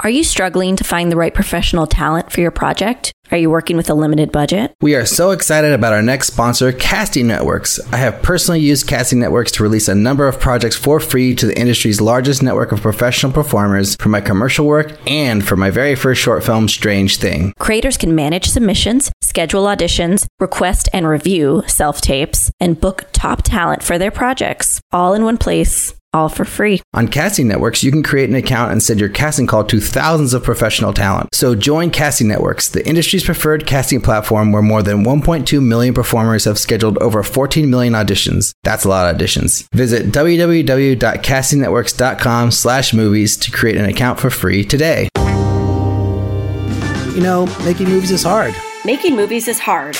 Are you struggling to find the right professional talent for your project? Are you working with a limited budget? We are so excited about our next sponsor, Casting Networks. I have personally used Casting Networks to release a number of projects for free to the industry's largest network of professional performers for my commercial work and for my very first short film, Strange Thing. Creators can manage submissions, schedule auditions, request and review self tapes, and book top talent for their projects all in one place all for free. On Casting Networks, you can create an account and send your casting call to thousands of professional talent. So join Casting Networks, the industry's preferred casting platform where more than 1.2 million performers have scheduled over 14 million auditions. That's a lot of auditions. Visit www.castingnetworks.com slash movies to create an account for free today. You know, making movies is hard. Making movies is hard.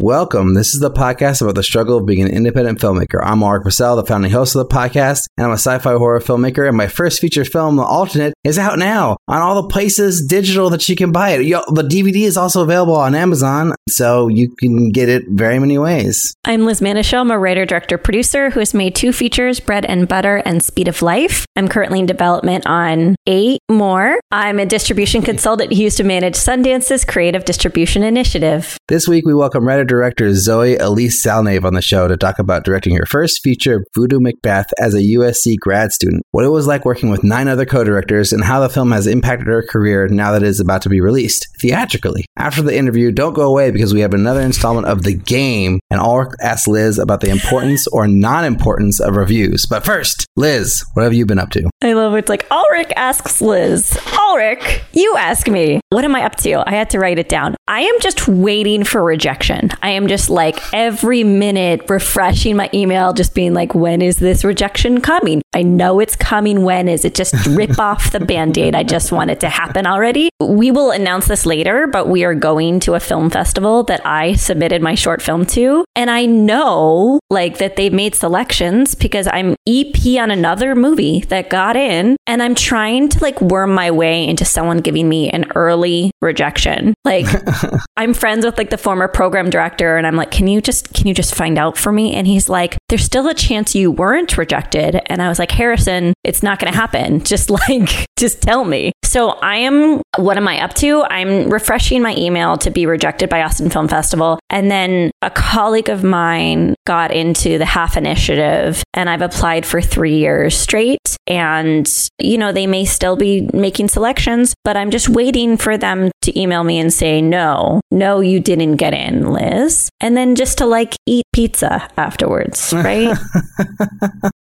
Welcome. This is the podcast about the struggle of being an independent filmmaker. I'm Alrik Bursell, the founding host of the podcast, and I'm a sci-fi horror filmmaker. And my first feature film, The Alternate, is out now on all the places digital that you can buy it. Yo, the DVD is also available on Amazon, so you can get it very many ways. I'm Liz Manashil. I'm a writer, director, producer who has made two features, Bread and Butter and Speed of Life. I'm currently in development on eight more. I'm a distribution consultant who used to manage Sundance's creative distribution initiative. This week, we welcome writer director Zoe Alyce Salnave on the show to talk about directing her first feature, Voodoo Macbeth, as a USC grad student, what it was like working with nine other co directors, and how the film has impacted her career now that it is about to be released theatrically. After the interview, don't go away because we have another installment of The Game, and I'll ask Liz about the importance or non importance of reviews. But first, Liz, what have you been up to? I love it. It's like Alrik asks Liz. Alrik, you ask me. What am I up to? I had to write it down. I am just waiting for rejection. I am just like every minute refreshing my email, just being like, when is this rejection coming? I know it's coming. When is it? Just rip off the band aid. I just want it to happen already. We will announce this later, but we are going to a film festival that I submitted my short film to. And I know like that they've made selections because I'm EP on another movie that got in and I'm trying to like worm my way into someone giving me an early rejection. Like I'm friends with like the former program director and I'm like, "Can you just can you just find out for me?" And he's like, "There's still a chance you weren't rejected." And I was like, "Harrison, it's not going to happen. Just like just tell me." So I am what am I up to? I'm refreshing my email to be rejected by Austin Film Festival and then a colleague of mine got into the half initiative and I've applied for 3 years straight and you know they may still be making selections but I'm just waiting for them to email me and say no no you didn't get in Liz. And then just to like eat pizza afterwards right?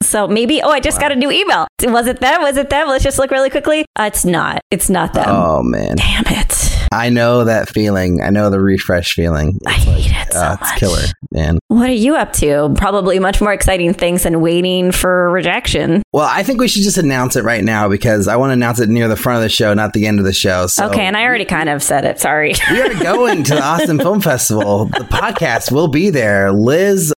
So maybe oh I just wow. got a new email. Was it them? Was it them? Let's just look really quickly. Uh, it's not. It's not them. Oh man. Damn it I know that feeling I know the refresh feeling it's I hate like, it so uh, it's killer man what are you up to probably much more exciting things than waiting for rejection well I think we should just announce it right now because I want to announce it near the front of the show, not the end of the show. So okay, and I already kind of said it. Sorry. we are going to the Austin Film Festival. The podcast will be there. Liz,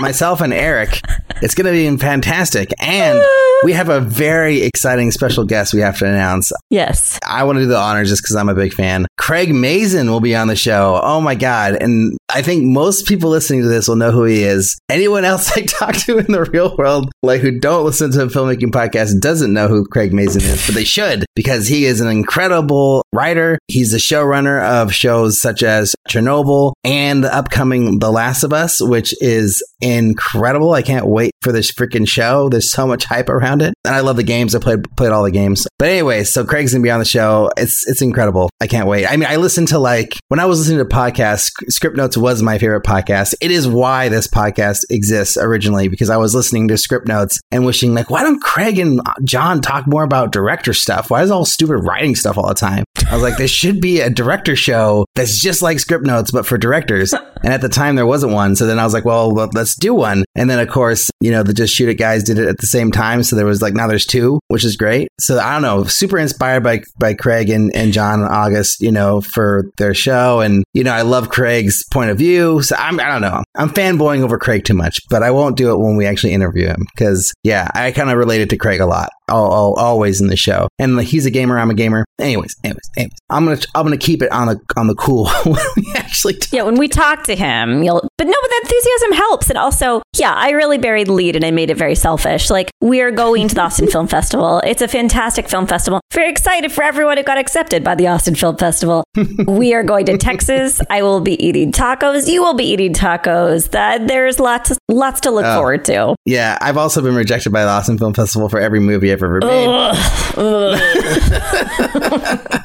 myself, and Eric. It's going to be fantastic. And we have a very exciting special guest we have to announce. Yes. I want to do the honors just because I'm a big fan. Craig Mazin will be on the show. Oh my God. And I think most people listening to this will know who he is. Anyone else I talk to in the real world, like who don't listen to a filmmaking podcast, doesn't know who Craig Mazin is, but they should because he is an incredible writer. He's the showrunner of shows such as Chernobyl and the upcoming The Last of Us, which is incredible. I can't wait for this freaking show. There's so much hype around it. And I love the games. I played played all the games. But anyway, so Craig's gonna be on the show. It's it's incredible. I can't wait. I mean, I listened to like when I was listening to podcasts, Script Notes was my favorite podcast. It is why this podcast exists originally because I was listening to Script Notes and wishing like, why don't Craig and John talk more about director stuff? Why is all stupid writing stuff all the time? I was like, there should be a director show that's just like Script Notes but for directors. And at the time there wasn't one. So then I was like, well, let's do one. And then of course, you know, the Just Shoot It guys did it at the same time. So there was like now there's two, which is great. So I don't know, super inspired by by Craig and, and John and August, you know, for their show. And, you know, I love Craig's point of view. So I'm I don't know. I'm fanboying over Craig too much, but I won't do it when we actually interview him because yeah, I kind of related to Craig a lot. All, all, always in the show, and he's a gamer. I'm a gamer. Anyways, anyways, anyways, I'm gonna I'm gonna keep it on the on the cool when we actually. Talk. Yeah, when we talk to him, you'll. But no, but the enthusiasm helps, and also, yeah, I really buried the lead, and I made it very selfish. Like we are going to the Austin Film Festival. It's a fantastic film festival. Very excited for everyone who got accepted by the Austin Film Festival. we are going to Texas. I will be eating tacos. You will be eating tacos. That there's lots lots to look Oh. forward to. Yeah, I've also been rejected by the Austin Film Festival for every movie ever made. Ugh. Ugh.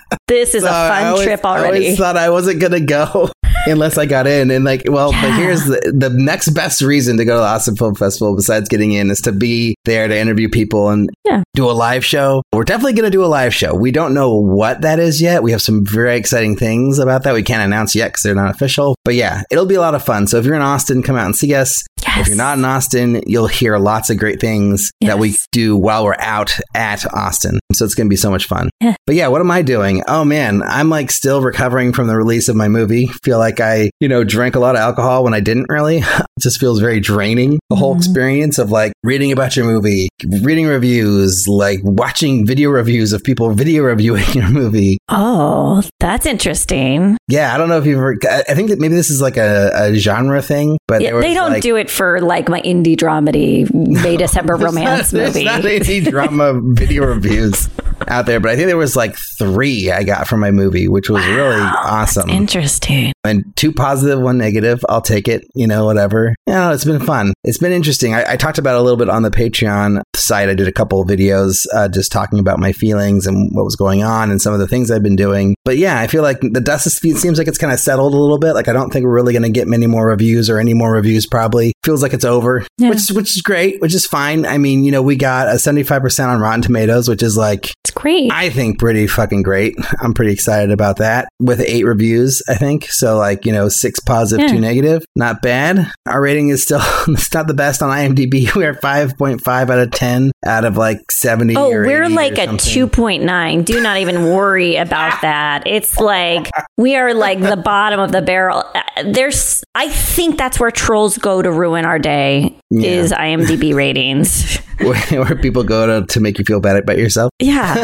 this is a So I fun always- trip I already. always thought I wasn't gonna go unless I got in, and like, well, but here's the, the next best reason to go to the Austin Film Festival besides getting in is to be there to interview people and Yeah. do a live show. We're definitely gonna do a live show. We don't know what that is yet. We have some very exciting things about that we can't announce yet because they're not official. But yeah, it'll be a lot of fun. So if you're in Austin, come out and see us. Yes. If you're not in Austin, you'll hear lots of great things that we do while we're out at Austin. So it's going to be so much fun. Yeah. But yeah, what am I doing? Oh man, I'm like still recovering from the release of my movie. Feel like I, you know, drank a lot of alcohol when I didn't really. It just feels very draining. The whole Mhm. experience of like reading about your movie, reading reviews, like watching video reviews of people video reviewing your movie. Oh, that's interesting. Yeah, I don't know if you've ever, I think that maybe this is like a, a genre thing, but Yeah, they don't like- do it for like my indie dramedy May December romance not, movie. There's not any drama video reviews out there, but I think there was like three I got from my movie, which was really awesome. Interesting. And two positive, one negative. I'll take it. You know, whatever. You know, it's been fun. It's been interesting. I, I talked about it a little bit on the Patreon site. I did a couple of videos uh, just talking about my feelings and what was going on and some of the things I've been doing. But yeah, I feel like the dust is, it seems like it's kind of settled a little bit. Like I don't think we're really going to get many more reviews or any more reviews. Probably feels like it's over, Yeah. which which is great, which is fine. I mean, you know, we got a seventy five percent on Rotten Tomatoes, which is like It's great. I think pretty fucking great. I'm pretty excited about that. With eight reviews, I think. So like, you know, six positive, Yeah. two negative. Not bad. Our rating is still it's not the best on IMDb. We're five point five out of ten out of like seventy. Oh, or we're like a 2.9. Do not even worry about that. It's like we are like the bottom of the barrel. Uh, There's I think that's where trolls go to ruin our day Yeah. is IMDb ratings. where, where people go to, to make you feel bad about yourself. Yeah.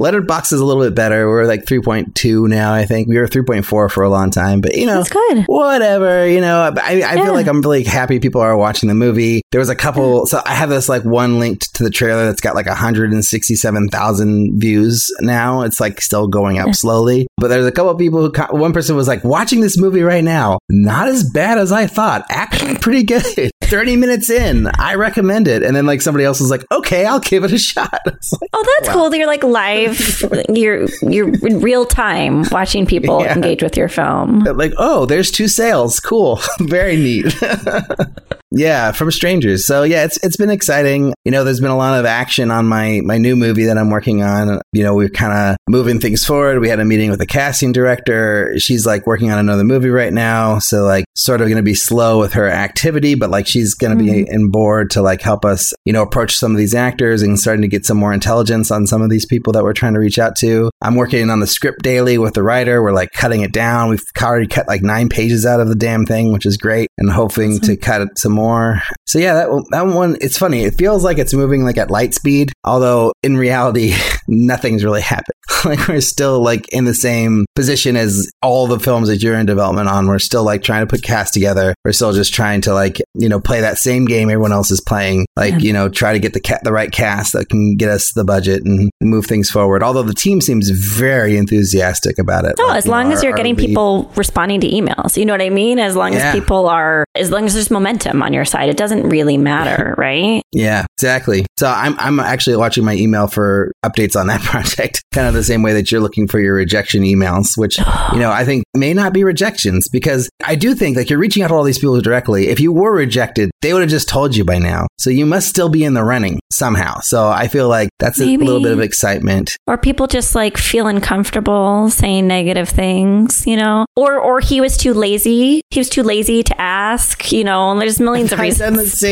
Letterboxd is a little bit better. We're like 3.2 now, I think. We were 3.4 for a long time, but you know, That's good. whatever you know i, I Yeah. feel like i'm really happy people are watching the movie there was a couple so i have this like one linked to the trailer that's got like 167000 views now it's like still going up slowly but there's a couple of people who co- one person was like watching this movie right now not as bad as i thought actually pretty good 30 minutes in i recommend it and then like somebody else was like okay i'll give it a shot like, Oh, that's cool. You're like live. You're you're in real time watching people Yeah. engage with your film. like oh there's two sales. Cool. Very neat yeah from strangers. So yeah it's it's been exciting. You know there's been a lot of action on my my new movie that i'm working on. You know we're kind of moving things forward. We had a meeting with the casting director. She's like working on another movie right now. So like sort of going to be slow with her activity but like she's going to be mm-hmm. in board to like help us you know approach some of these actors and starting to get some more intelligence on some of these people that we're trying to reach out to. I'm working on the script daily with the writer. We're like cutting it down. We've already cut like nine pages out of the damn thing which is great and hoping to cut it some more more. So yeah, that that one. It's funny. It feels like it's moving like at light speed, although in reality, nothing's really happened. like we're still like in the same position as all the films that you're in development on. We're still like trying to put cast together. We're still just trying to like you know play that same game everyone else is playing. Like yeah. you know try to get the the right cast that can get us the budget and move things forward. Although the team seems very enthusiastic about it. Oh, like, as long know, as you're getting people responding to emails, you know what I mean. As long yeah. as people are, as long as there's momentum on your side, it doesn't really matter, right? Yeah, exactly. So I'm I'm actually watching my email for updates on that project, kind of the same way that you're looking for your rejection emails, which you know I think may not be rejections because I do think like you're reaching out to all these people directly. If you were rejected, they would have just told you by now. So you must still be in the running somehow. So I feel like that's Maybe. a little bit of excitement. Or people just like feeling comfortable saying negative things, you know? Or or he was too lazy. He was too lazy to ask, you know, and there's millions of reasons.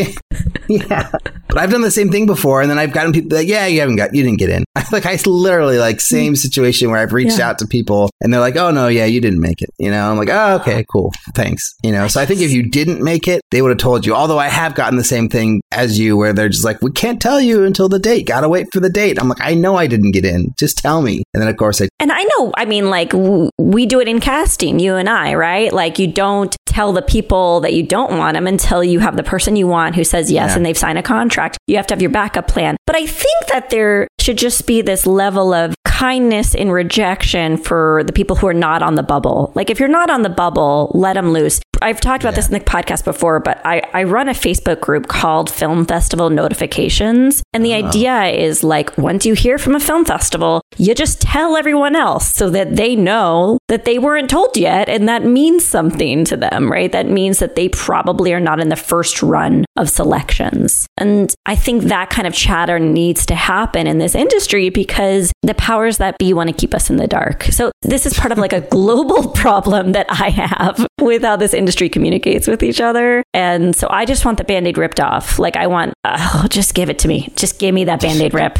I've done the same. yeah. But I've done the same thing before and then I've gotten people like, yeah, you haven't got you didn't get in. like I literally like same situation where I've reached yeah. out to people and they're like, "Oh no, yeah, you didn't make it." You know, I'm like, "Oh, okay, cool. Thanks." You know, so I think if you didn't make it, they would have told you. Although I have gotten the same thing as you where they're just like, "We can't tell you until the date. Got to wait for the date." I'm like, "I know I didn't get in. Just tell me." And then of course I And I know, I mean like w- we do it in casting, you and I, right? Like you don't tell the people that you don't want them until you have the person you want who says yes yeah. and they've signed a contract. You have to have your backup plan. But I think that there should just be this level of kindness in rejection for the people who are not on the bubble. Like if you're not on the bubble, let them loose. I've talked about yeah. this in the podcast before, but I, I run a Facebook group called Film Festival Notifications. And the uh-huh. idea is like once you hear from a film festival, you just tell everyone else so that they know that they weren't told yet. And that means something to them, right? That means that they probably are not in the first run of selections. And I think that kind of chatter needs to happen in this industry because the powers that be want to keep us in the dark. So this is part of like a global problem that I have with how this industry industry communicates with each other. And so I just want the band aid ripped off. Like, I want, oh, just give it to me. Just give me that band aid rip.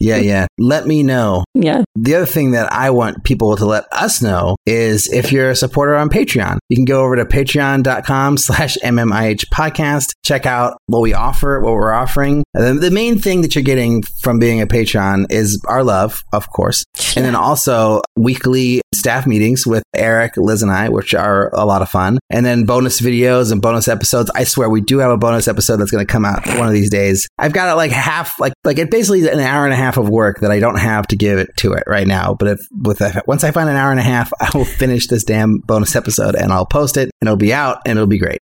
Yeah, yeah. Let me know. Yeah. The other thing that I want people to let us know is if you're a supporter on Patreon, you can go over to patreon.com slash MMIH podcast, check out what we offer, what we're offering. And the main thing that you're getting from being a Patreon is our love, of course. And then also weekly staff meetings with Eric, Liz, and I, which are a lot of fun. And then bonus videos and bonus episodes. I swear we do have a bonus episode that's going to come out one of these days. I've got it like half, like, like it basically an hour and a half half of work that I don't have to give it to it right now. But if with a, once I find an hour and a half, I will finish this damn bonus episode and I'll post it and it'll be out and it'll be great.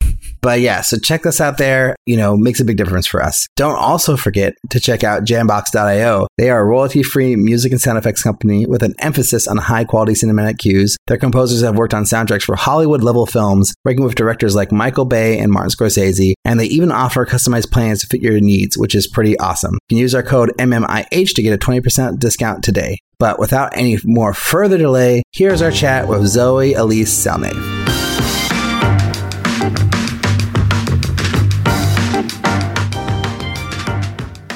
But yeah, so check this out there. You know, makes a big difference for us. Don't also forget to check out Jambox.io. They are a royalty free music and sound effects company with an emphasis on high quality cinematic cues. Their composers have worked on soundtracks for Hollywood level films, working with directors like Michael Bay and Martin Scorsese. And they even offer customized plans to fit your needs, which is pretty awesome. You can use our code MMIH to get a 20% discount today. But without any more further delay, here's our chat with Zoe Alyce Salnave.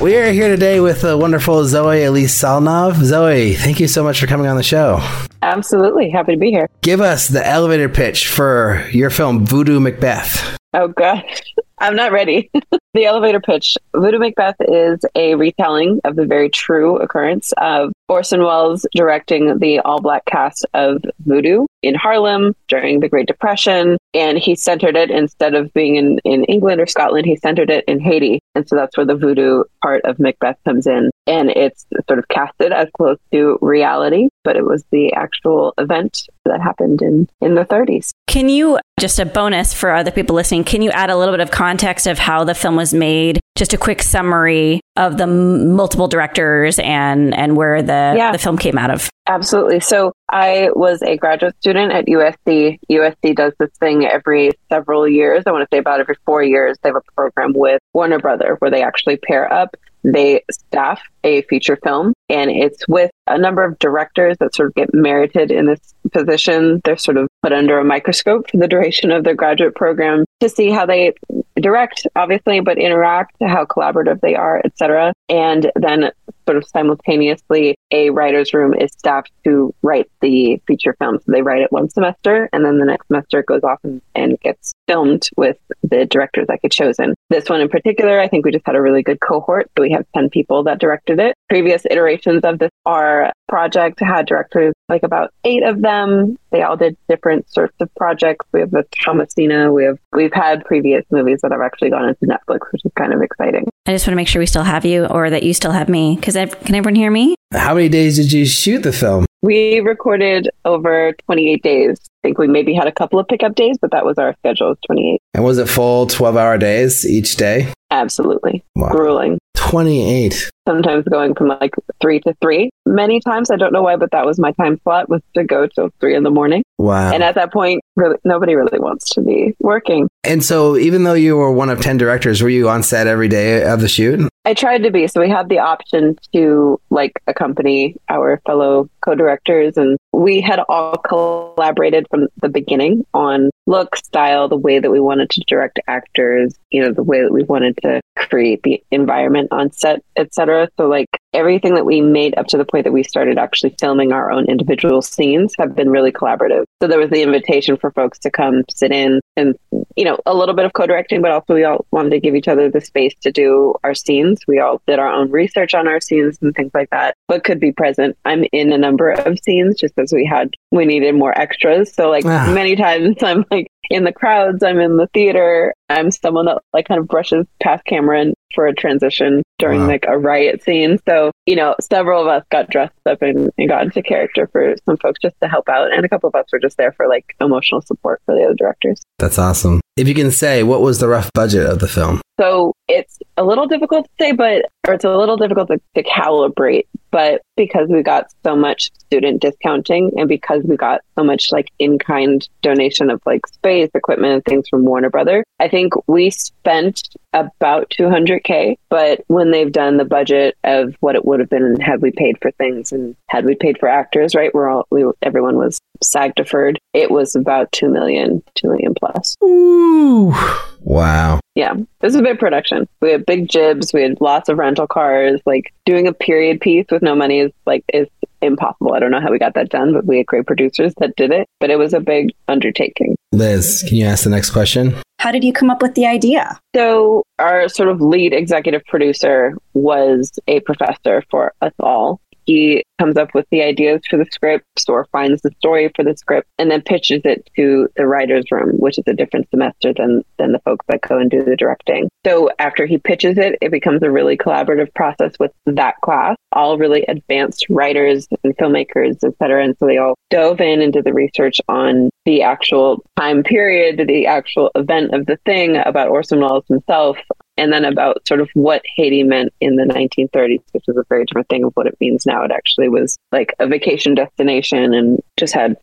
We are here today with the wonderful Zoe Alyce Salnave. Zoe, thank you so much for coming on the show. Absolutely. Happy to be here. Give us the elevator pitch for your film, Voodoo Macbeth. Oh, gosh. I'm not ready. the elevator pitch. Voodoo Macbeth is a retelling of the very true occurrence of Orson Welles directing the all black cast of Voodoo in Harlem during the Great Depression. And he centered it instead of being in, in England or Scotland, he centered it in Haiti. And so that's where the voodoo part of Macbeth comes in. And it's sort of casted as close to reality, but it was the actual event that happened in, in the 30s. Can you, just a bonus for other people listening, can you add a little bit of context of how the film was made? Just a quick summary of the m- multiple directors and, and where the, yeah. the film came out of. Absolutely. So I was a graduate student at USC. USC does this thing every several years. I want to say about every four years. They have a program with Warner Brother where they actually pair up they staff a feature film and it's with a number of directors that sort of get merited in this position. They're sort of put under a microscope for the duration of their graduate program to see how they direct, obviously, but interact, how collaborative they are, etc. And then sort of simultaneously, a writer's room is staffed to write the feature film. So they write it one semester, and then the next semester it goes off and, and gets filmed with the directors that get chosen. This one in particular, I think we just had a really good cohort. So we have 10 people that directed it. Previous iterations of this our project had directors, like about eight of them. They all did different sorts of projects. We have the Thomasina. We have we've had previous movies that have actually gone into Netflix, which is kind of exciting. I just want to make sure we still have you or that you still have me. Because can everyone hear me? How many days did you shoot the film? We recorded over 28 days. Think we maybe had a couple of pickup days, but that was our schedule, of 28. And was it full 12 hour days each day? Absolutely. Wow. Grueling. 28. Sometimes going from like three to three. Many times, I don't know why, but that was my time slot was to go till three in the morning. Wow. And at that point, really, nobody really wants to be working. And so, even though you were one of 10 directors, were you on set every day of the shoot? I tried to be. So we had the option to like accompany our fellow co-directors and we had all collaborated from the beginning on look, style, the way that we wanted to direct actors, you know, the way that we wanted to create the environment on set, etc. So like everything that we made up to the point that we started actually filming our own individual scenes have been really collaborative. So there was the invitation for folks to come sit in and you know, a little bit of co-directing, but also we all wanted to give each other the space to do our scenes. We all did our own research on our scenes and things like that, but could be present. I'm in a number of scenes just as we had we needed more extras. So like Ah. many times I'm like in the crowds, I'm in the theater, I'm someone that like kind of brushes past camera and for a transition during Wow. like a riot scene. So, you know, several of us got dressed up and, and got into character for some folks just to help out. And a couple of us were just there for like emotional support for the other directors. That's awesome. If you can say, what was the rough budget of the film? So it's a little difficult to say, but, or it's a little difficult to, to calibrate, but because we got so much student discounting and because we got so much like in kind donation of like space, equipment, and things from Warner Brother, I think we spent about 200K. But when they've done the budget of what it would have been had we paid for things and had we paid for actors, right? We're all, we, everyone was SAG deferred. It was about 2 million, 2 million plus. Ooh. Wow. Yeah, This is a big production. We had big jibs. We had lots of rental cars. Like doing a period piece with no money is like is impossible. I don't know how we got that done, but we had great producers that did it. But it was a big undertaking. Liz, can you ask the next question? How did you come up with the idea? So our sort of lead executive producer was a professor for us all. He comes up with the ideas for the scripts or finds the story for the script and then pitches it to the writer's room, which is a different semester than than the folks that go and do the directing. So after he pitches it, it becomes a really collaborative process with that class, all really advanced writers and filmmakers, et cetera. And so they all dove in and did the research on the actual time period, the actual event of the thing about Orson Welles himself, and then about sort of what Haiti meant in the 1930s, which is a very different thing of what it means now. It actually was like a vacation destination and just had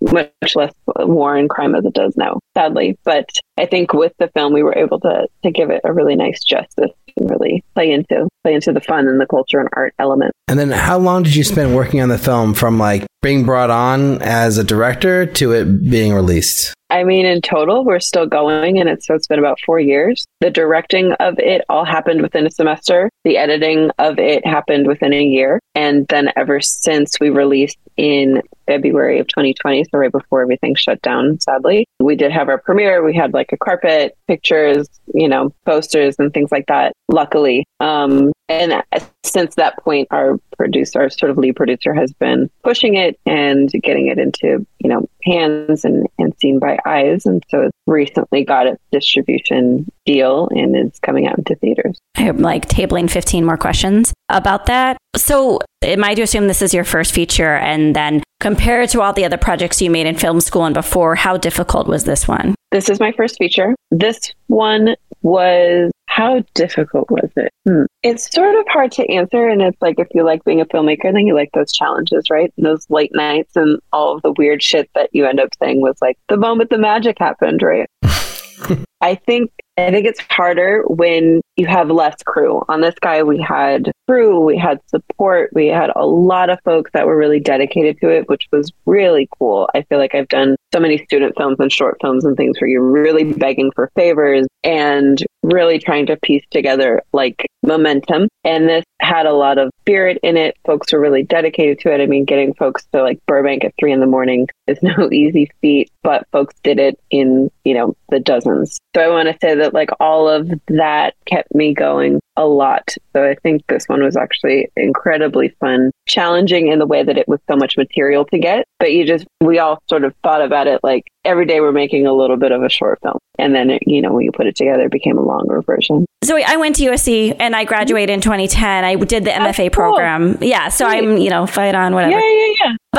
much less war and crime as it does now, sadly. But I think with the film, we were able to to give it a really nice justice and really play into play into the fun and the culture and art element. And then how long did you spend working on the film from like being brought on as a director to it being released? I mean, in total, we're still going, and it's so it's been about four years. The directing of it all happened within a semester. The editing of it happened within a year, and then ever since we released in February of 2020, so right before everything shut down, sadly, we did have our premiere. We had like a carpet, pictures, you know, posters, and things like that. Luckily, um, and since that point, our producer, our sort of lead producer, has been pushing it and getting it into you know hands and and seen by eyes, and so it's recently got its distribution deal and is coming out into theaters. I'm like tabling 15 more questions about that. So, am I to assume this is your first feature? And then compared to all the other projects you made in film school and before, how difficult was this one? This is my first feature. This one was how difficult was it? Hmm. It's sort of hard to answer. And it's like if you like being a filmmaker, then you like those challenges, right? And those late nights and all of the weird shit that you end up saying was like the moment the magic happened, right? I think I think it's harder when you have less crew. On this guy, we had crew, we had support, we had a lot of folks that were really dedicated to it, which was really cool. I feel like I've done so many student films and short films and things where you're really begging for favors and really trying to piece together like momentum. And this had a lot of spirit in it. Folks were really dedicated to it. I mean, getting folks to like Burbank at three in the morning is no easy feat, but folks did it in, you know, the dozens. So I want to say that like all of that kept me going a lot. So I think this one was actually incredibly fun, challenging in the way that it was so much material to get. But you just, we all sort of thought about it like every day we're making a little bit of a short film. And then, it, you know, when you put it together, it became a longer version. So I went to USC and I graduated in 2010. I did the MFA cool. program. Yeah. So Great. I'm, you know, fight on, whatever. Yeah, yeah, yeah.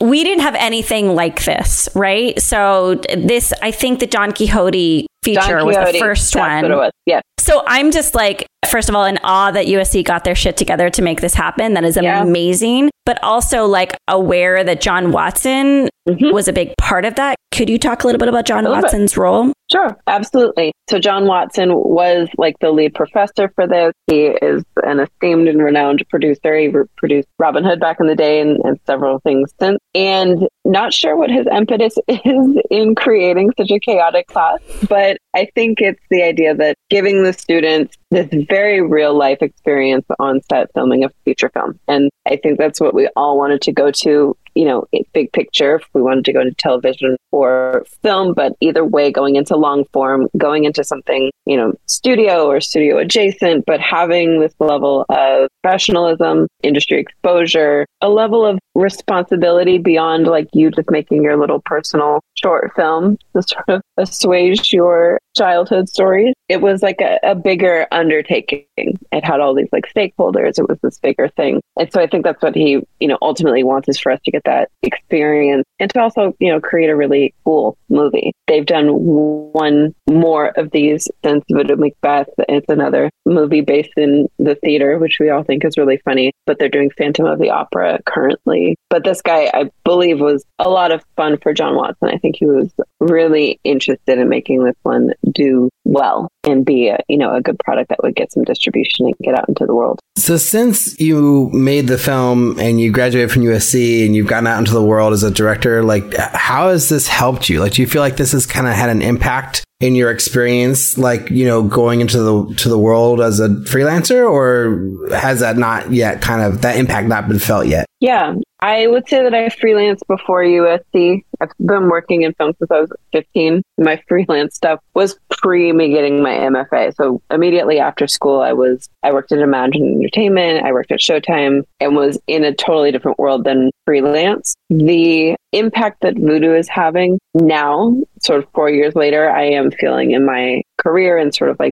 But we didn't have anything like this, right? So this, I think the Don Quixote feature was the first That's one. Yeah. So I'm just like, first of all, in awe that USC got their shit together to make this happen. That is yeah. amazing. But also like aware that John Watson mm-hmm. was a big part of that. Could you talk a little bit about John Watson's bit. role? Sure, absolutely. So John Watson was like the lead professor for this. He is an esteemed and renowned producer. He produced Robin Hood back in the day and, and several things since. And not sure what his impetus is in creating such a chaotic class, but I think it's the idea that giving the students this very real life experience on set filming a feature film. And I think that's what we all wanted to go to you know, big picture, if we wanted to go into television or film, but either way, going into long form, going into something, you know, studio or studio adjacent, but having this level of professionalism, industry exposure, a level of responsibility beyond like you just making your little personal short film to sort of assuage your childhood stories. It was like a, a bigger undertaking. It had all these like stakeholders. It was this bigger thing. And so I think that's what he, you know, ultimately wants is for us to get that experience and to also, you know, create a really cool movie. They've done one more of these since Voodoo Macbeth. It's another movie based in the theater, which we all think is really funny, but they're doing Phantom of the Opera currently. But this guy, I believe, was a lot of fun for John Watson. I think he was really interested in making this one do well and be a, you know, a good product that would get some distribution and get out into the world. So since you made the film and you graduated from USC and you've gotten out into the world as a director, like how has this helped you? Like do you feel like this has kind of had an impact in your experience like you know going into the to the world as a freelancer or has that not yet kind of that impact not been felt yet yeah I would say that I freelanced before USC. I've been working in film since I was 15. My freelance stuff was pre me getting my MFA. So immediately after school, I was, I worked at Imagine Entertainment. I worked at Showtime and was in a totally different world than freelance. The impact that voodoo is having now, sort of four years later, I am feeling in my career and sort of like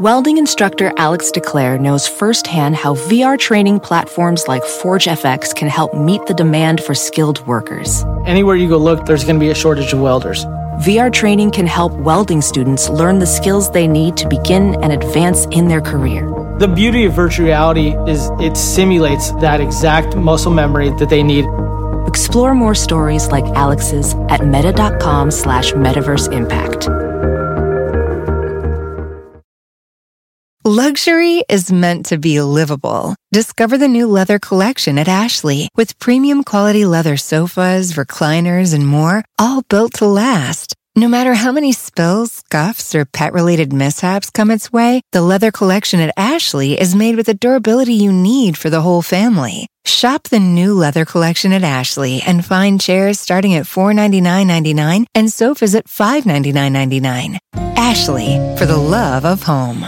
Welding instructor Alex DeClaire knows firsthand how VR training platforms like ForgeFX can help meet the demand for skilled workers. Anywhere you go look, there's going to be a shortage of welders. VR training can help welding students learn the skills they need to begin and advance in their career. The beauty of virtual reality is it simulates that exact muscle memory that they need. Explore more stories like Alex's at meta.com slash metaverse impact. Luxury is meant to be livable. Discover the new leather collection at Ashley with premium quality leather sofas, recliners, and more, all built to last. No matter how many spills, scuffs, or pet related mishaps come its way, the leather collection at Ashley is made with the durability you need for the whole family. Shop the new leather collection at Ashley and find chairs starting at $499.99 and sofas at $599.99. Ashley, for the love of home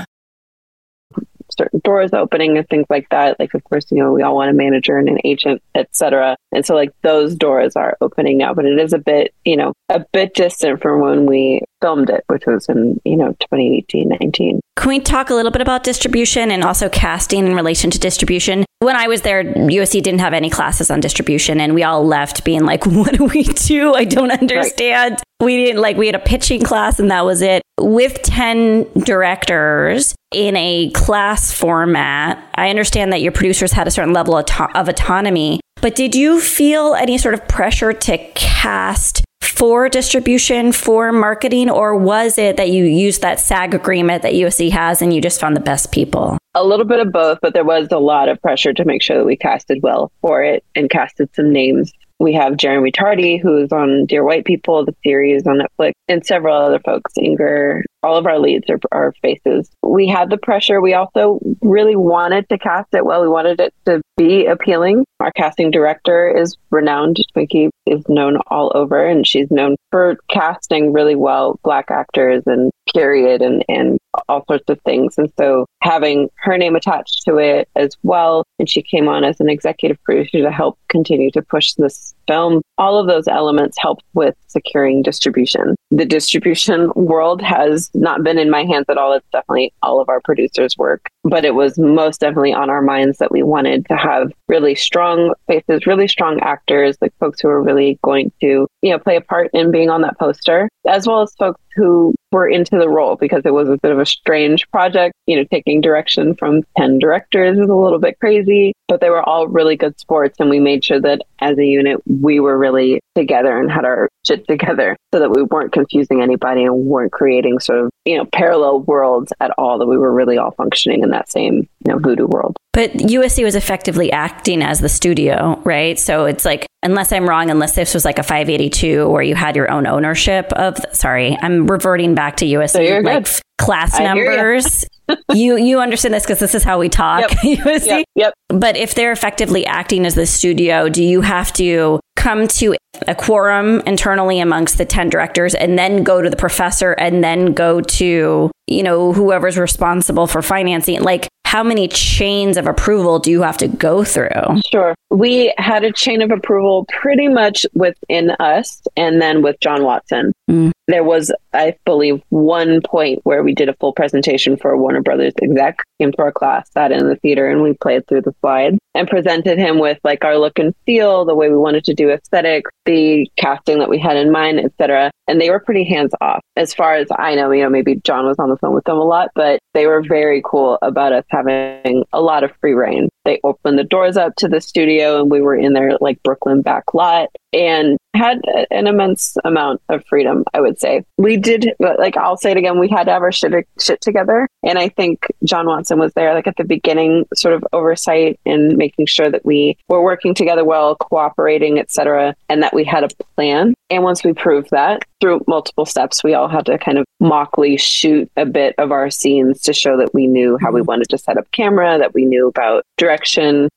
certain doors opening and things like that. Like, of course, you know, we all want a manager and an agent, etc. And so, like, those doors are opening now, but it is a bit, you know, a bit distant from when we filmed it, which was in, you know, 2018, 19. Can we talk a little bit about distribution and also casting in relation to distribution? When I was there, USC didn't have any classes on distribution, and we all left being like, what do we do? I don't understand. Right. We didn't like, we had a pitching class, and that was it. With 10 directors in a class format, I understand that your producers had a certain level of, of autonomy, but did you feel any sort of pressure to cast for distribution, for marketing, or was it that you used that SAG agreement that USC has and you just found the best people? A little bit of both, but there was a lot of pressure to make sure that we casted well for it and casted some names We have Jeremy Tardy, who's on Dear White People, the series on Netflix, and several other folks. Inger, all of our leads are, are faces. We had the pressure. We also really wanted to cast it well. We wanted it to be appealing. Our casting director is renowned. Twinkie is known all over, and she's known for casting really well black actors and period and, and all sorts of things. And so having her name attached to it as well, and she came on as an executive producer to help continue to push this film. All of those elements help with securing distribution. The distribution world has not been in my hands at all. It's definitely all of our producers' work, but it was most definitely on our minds that we wanted to have really strong faces, really strong actors, like folks who are really going to, you know, play a part in being on that poster, as well as folks who were into the role because it was a bit of a strange project. You know, taking direction from 10 directors is a little bit crazy, but they were all really good sports. And we made sure that as a unit, we were really together and had our shit together so that we weren't confusing anybody and weren't creating sort of, you know, parallel worlds at all, that we were really all functioning in that same, you know, voodoo world. But USC was effectively acting as the studio, right? So it's like, unless I'm wrong, unless this was like a 582 where you had your own ownership of, sorry, I'm reverting back to USC, so like good. class I numbers. you you understand this because this is how we talk, Yep. USC. Yep. Yep. But if they're effectively acting as the studio, do you have to come to a quorum internally amongst the 10 directors and then go to the professor and then go to, you know, whoever's responsible for financing? Like, how many chains of approval do you have to go through? Sure. We had a chain of approval pretty much within us and then with John Watson. Mm. There was, I believe, one point where we did a full presentation for a Warner Brothers exec, came to our class, sat in the theater, and we played through the slides and presented him with like our look and feel, the way we wanted to do aesthetics, the casting that we had in mind, etc. And they were pretty hands off. As far as I know, you know, maybe John was on the phone with them a lot, but they were very cool about us having a lot of free reign. They opened the doors up to the studio and we were in their like Brooklyn back lot and had an immense amount of freedom, I would say. We did, like, I'll say it again, we had to have our shit, shit together. And I think John Watson was there, like, at the beginning, sort of oversight and making sure that we were working together well, cooperating, etc., and that we had a plan. And once we proved that through multiple steps, we all had to kind of mockly shoot a bit of our scenes to show that we knew how we mm-hmm. wanted to set up camera, that we knew about direction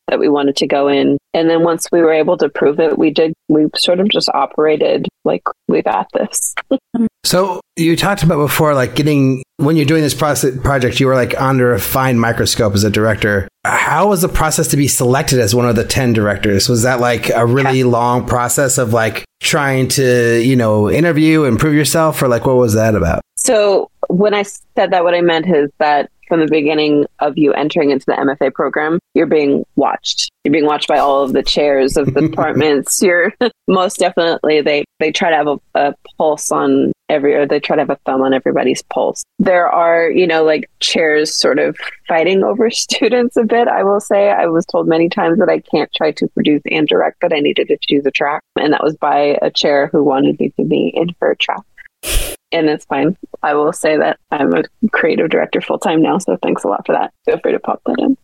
that we wanted to go in. And then once we were able to prove it, we did, we sort of just operated like we got this. So you talked about before, like getting when you're doing this process, project, you were like under a fine microscope as a director. How was the process to be selected as one of the 10 directors? Was that like a really long process of like trying to, you know, interview and prove yourself or like what was that about? So when I said that, what I meant is that from the beginning of you entering into the MFA program, you're being watched. You're being watched by all of the chairs of the departments. You're most definitely they they try to have a, a pulse on every or they try to have a thumb on everybody's pulse. There are, you know, like chairs sort of fighting over students a bit, I will say. I was told many times that I can't try to produce and direct, but I needed to choose a track. And that was by a chair who wanted me to be in her track and it's fine. I will say that I'm a creative director full time now, so thanks a lot for that. Feel free to pop that in.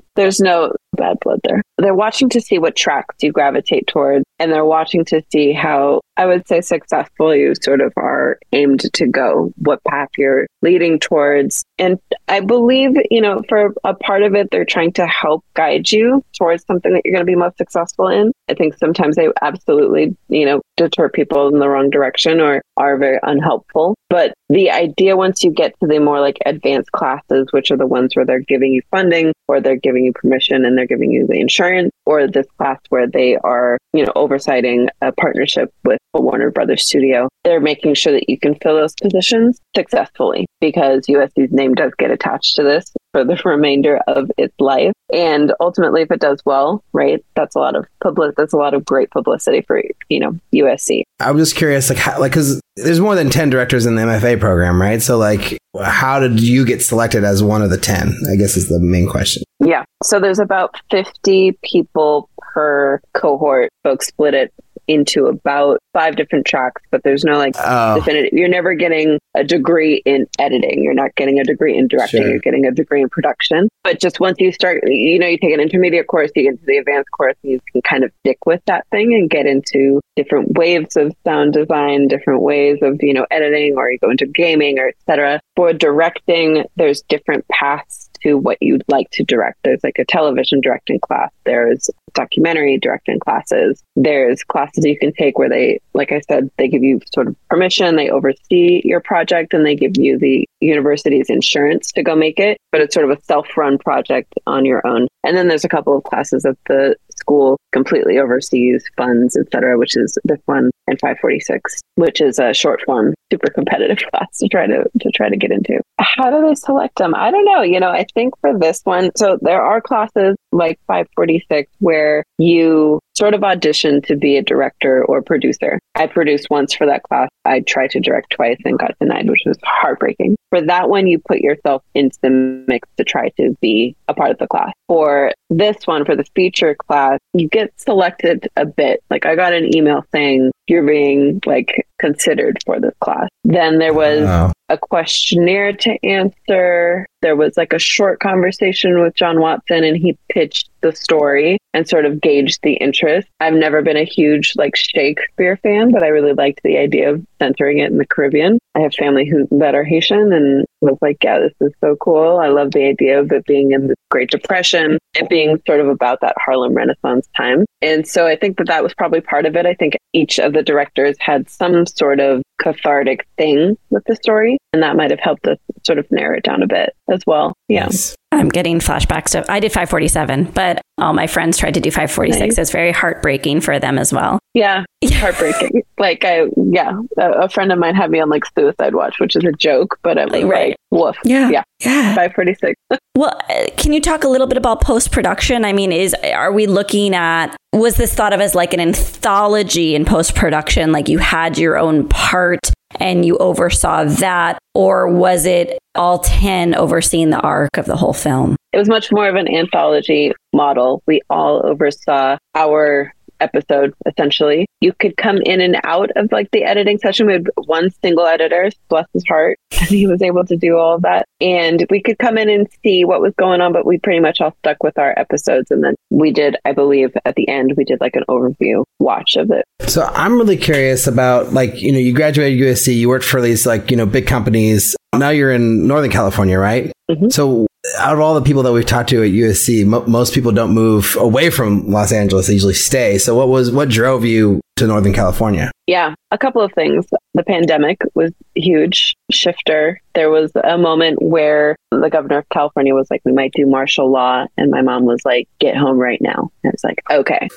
There's no bad blood there. They're watching to see what tracks you gravitate towards, and they're watching to see how I would say successful you sort of are aimed to go, what path you're leading towards. And I believe, you know, for a part of it, they're trying to help guide you towards something that you're going to be most successful in. I think sometimes they absolutely, you know, deter people in the wrong direction or are very unhelpful. But the idea once you get to the more like advanced classes, which are the ones where they're giving you funding or they're giving you permission and they're giving you the insurance, or this class where they are, you know, oversighting a partnership with a Warner Brothers studio, they're making sure that you can fill those positions successfully because USC's name does get attached to this for the remainder of its life. And ultimately, if it does well, right, that's a lot of public, that's a lot of great publicity for, you know, USC. I'm just curious, like, how, like, because there's more than 10 directors in the MFA program, right? So, like, how did you get selected as one of the 10? I guess is the main question. Yeah. So there's about 50 people per cohort. Folks split it into about five different tracks, but there's no like Oh. definitive. You're never getting a degree in editing. You're not getting a degree in directing. Sure. You're getting a degree in production. But just once you start, you know, you take an intermediate course, you get into the advanced course, and you can kind of stick with that thing and get into different waves of sound design, different ways of, you know, editing, or you go into gaming or etc. For directing, there's different paths to what you'd like to direct. There's like a television directing class. There's documentary directing classes. There's classes you can take where they, like I said, they give you sort of permission, they oversee your project, and they give you the university's insurance to go make it. But it's sort of a self run project on your own. And then there's a couple of classes at the school completely oversees, funds, etc., which is this one and 546, which is a short form, super competitive class to try to to try to get into. How do they select them? I don't know. You know, I think for this one, so there are classes like 546 where you sort of audition to be a director or producer. I produced once for that class. I tried to direct twice and got denied, which was heartbreaking. For that one, you put yourself into the mix to try to be a part of the class. For this one, for the feature class, you get selected a bit. Like I got an email saying you're being like considered for this class. Then there was Oh. a questionnaire to answer. There was like a short conversation with John Watson and he pitched the story and sort of gauged the interest. I've never been a huge like Shakespeare fan, but I really liked the idea of centering it in the Caribbean. I have family who that are Haitian and was like, yeah, this is so cool. I love the idea of it being in the Great Depression and being sort of about that Harlem Renaissance time. And so I think that that was probably part of it. I think each of the directors had some sort of cathartic thing with the story, and that might have helped us sort of narrow it down a bit as well. Yeah. I'm getting flashbacks So I did 547, but all my friends tried to do 546. Nice. It's very heartbreaking for them as well. Yeah, heartbreaking. like I, yeah, a, a friend of mine had me on like Suicide Watch, which is a joke, but I was Right. like, woof. Yeah. yeah, Yeah. five forty six. Well, uh, can you talk a little bit about post production? I mean, is are we looking at was this thought of as like an anthology in post production, like you had your own part and you oversaw that, or was it all ten overseeing the arc of the whole film? It was much more of an anthology model. We all oversaw our episode essentially. You could come in and out of like the editing session. We had one single editor, bless his heart, and he was able to do all of that. And we could come in and see what was going on, but we pretty much all stuck with our episodes. And then we did, I believe, at the end, we did like an overview watch of it. So I'm really curious about like you know you graduated USC, you worked for these like you know big companies. Now you're in Northern California, right? Mm-hmm. So out of all the people that we've talked to at USC, mo- most people don't move away from Los Angeles; they usually stay. So what was what drove you to Northern California? Yeah, a couple of things. The pandemic was huge shifter. There was a moment where the governor of California was like, we might do martial law. And my mom was like, get home right now. And it's like, okay.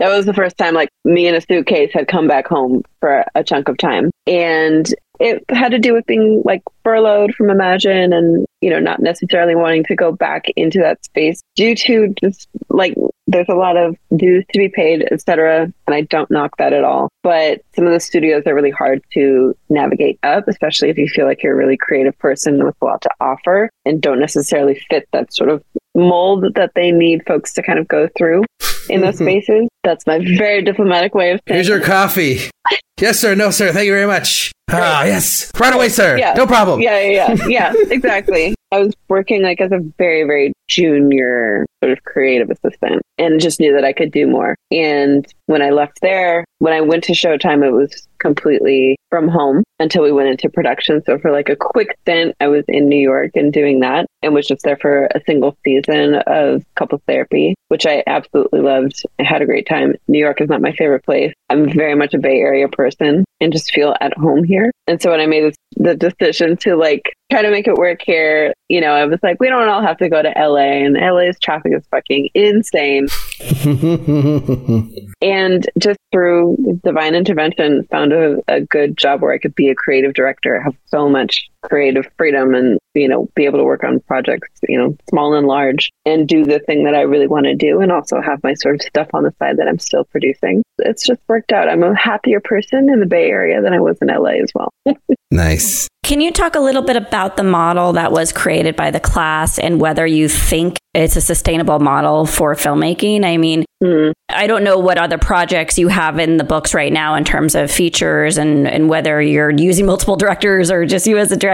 That was the first time like me in a suitcase had come back home for a chunk of time. And it had to do with being like furloughed from Imagine and, you know, not necessarily wanting to go back into that space due to just like there's a lot of dues to be paid, etc. And I don't knock that at all. But some of the studios are really hard to navigate up, especially if you feel like you're a really creative person with a lot to offer and don't necessarily fit that sort of mold that they need folks to kind of go through in those spaces. That's my very diplomatic way of saying Here's your coffee. yes, sir. No, sir. Thank you very much. Ah, yes. Right away, sir. Yeah. No problem. Yeah, yeah, yeah, yeah, exactly. I was working like as a very, very junior sort of creative assistant and just knew that I could do more. And when I left there, when I went to Showtime, it was completely from home until we went into production. So for like a quick stint, I was in New York and doing that and was just there for a single season of couple therapy, which I absolutely loved. I had a great time. New York is not my favorite place. I'm very much a Bay Area person and just feel at home here. And so when I made the decision to like try to make it work here, you know, I was like, we don't all have to go to LA and LA's traffic is fucking insane. and just through divine intervention, found a, a good job where I could be a creative director, have so much creative freedom and, you know, be able to work on projects, you know, small and large and do the thing that I really want to do and also have my sort of stuff on the side that I'm still producing. It's just worked out. I'm a happier person in the Bay Area than I was in LA as well. Nice. Can you talk a little bit about the model that was created by the class and whether you think it's a sustainable model for filmmaking? I mean, Mm. I don't know what other projects you have in the books right now in terms of features and, and whether you're using multiple directors or just you as a director.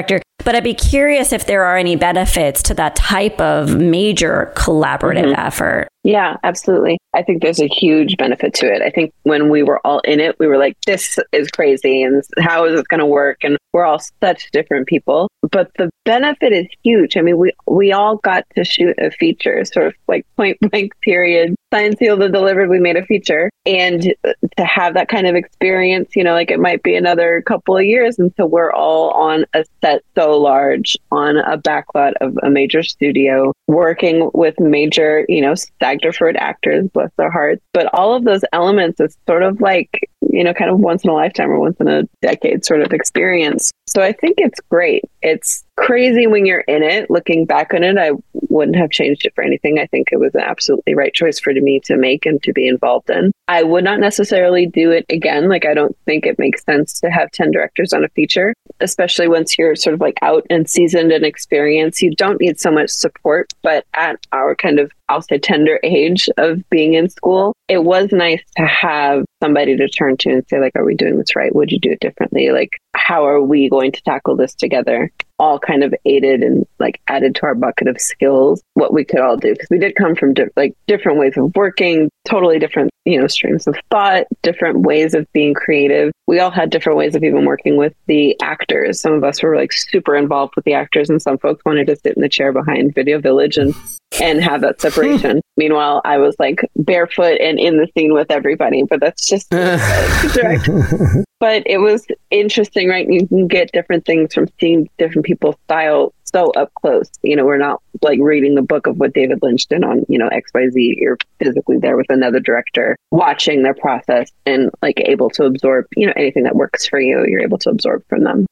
But I'd be curious if there are any benefits to that type of major collaborative Mhm. effort. Yeah, absolutely. I think there's a huge benefit to it. I think when we were all in it, we were like, this is crazy and how is this going to work? And we're all such different people. But the benefit is huge. I mean, we, we all got to shoot a feature, sort of like point blank period, Science sealed, and delivered. We made a feature. And to have that kind of experience, you know, like it might be another couple of years until we're all on a set so large on a backlot of a major studio working with major, you know, Deferred actors, bless their hearts. But all of those elements is sort of like, you know, kind of once in a lifetime or once in a decade sort of experience. So I think it's great. It's crazy when you're in it. Looking back on it, I wouldn't have changed it for anything. I think it was an absolutely right choice for me to make and to be involved in. I would not necessarily do it again. Like, I don't think it makes sense to have 10 directors on a feature, especially once you're sort of like out and seasoned and experienced. You don't need so much support. But at our kind of, I'll say, tender age of being in school, it was nice to have somebody to turn to and say, like, are we doing this right? Would you do it differently? Like, how are we going to tackle this together? All kind of aided and like added to our bucket of skills, what we could all do. Because we did come from di- like different ways of working, totally different, you know, streams of thought, different ways of being creative. We all had different ways of even working with the actors. Some of us were like super involved with the actors, and some folks wanted to sit in the chair behind Video Village and and have that separation. Meanwhile, I was like barefoot and in the scene with everybody, but that's just direct. But it was interesting, right? You can get different things from seeing different people's style so up close. You know, we're not like reading the book of what David Lynch did on, you know, XYZ. You're physically there with another director, watching their process and like able to absorb, you know, anything that works for you, you're able to absorb from them.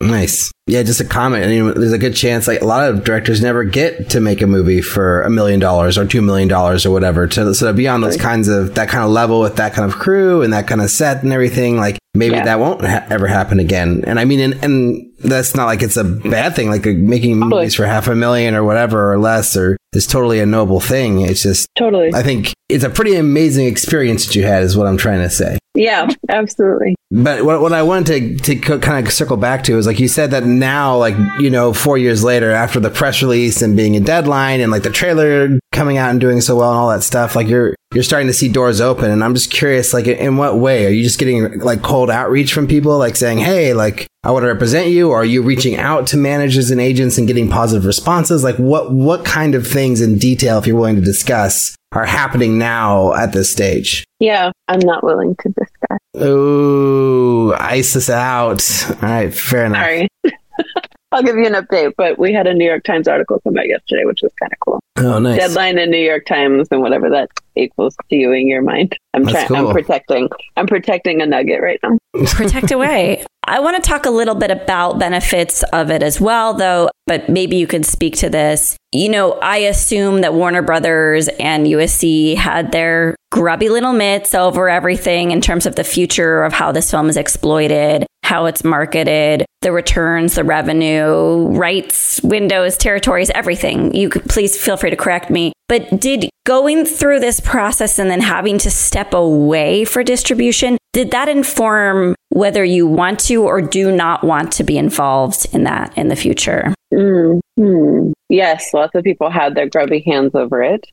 Nice. Yeah, just a comment. I mean, there's a good chance, like a lot of directors never get to make a movie for a million dollars or two million dollars or whatever. To so to be on those kinds of that kind of level with that kind of crew and that kind of set and everything, like maybe Yeah. that won't ha- ever happen again. And I mean, and, and that's not like it's a bad thing. Like uh, making movies for half a million or whatever or less, or is totally a noble thing. It's just Totally. I think it's a pretty amazing experience that you had, is what I'm trying to say. Yeah, absolutely. But what, what I wanted to, to kind of circle back to is like you said that now, like, you know, four years later, after the press release and being a deadline and like the trailer coming out and doing so well and all that stuff, like you're, you're starting to see doors open. And I'm just curious, like, in what way? Are you just getting like cold outreach from people, like saying, hey, like, I want to represent you? Or are you reaching out to managers and agents and getting positive responses? Like, what, what kind of things in detail, if you're willing to discuss, are happening now at this stage? Yeah, I'm not willing to discuss. Ooh, ISIS out. All right, fair enough. Sorry. I'll give you an update, but we had a New York Times article come out yesterday, which was kind of cool. Oh, nice. Deadline in New York Times and whatever that equals to you in your mind. I'm That's trying. I'm protecting. I'm protecting a nugget right now. Protect away. I want to talk a little bit about benefits of it as well, though, but maybe you could speak to this. You know, I assume that Warner Brothers and USC had their grubby little mitts over everything in terms of the future of how this film is exploited, how it's marketed, the returns, the revenue, rights, windows, territories, everything. You could please feel free to correct me. But did going through this process and then having to step away for distribution, did that inform whether you want to or do not want to be involved in that in the future? Mm, hmm. Yes, lots of people had their grubby hands over it.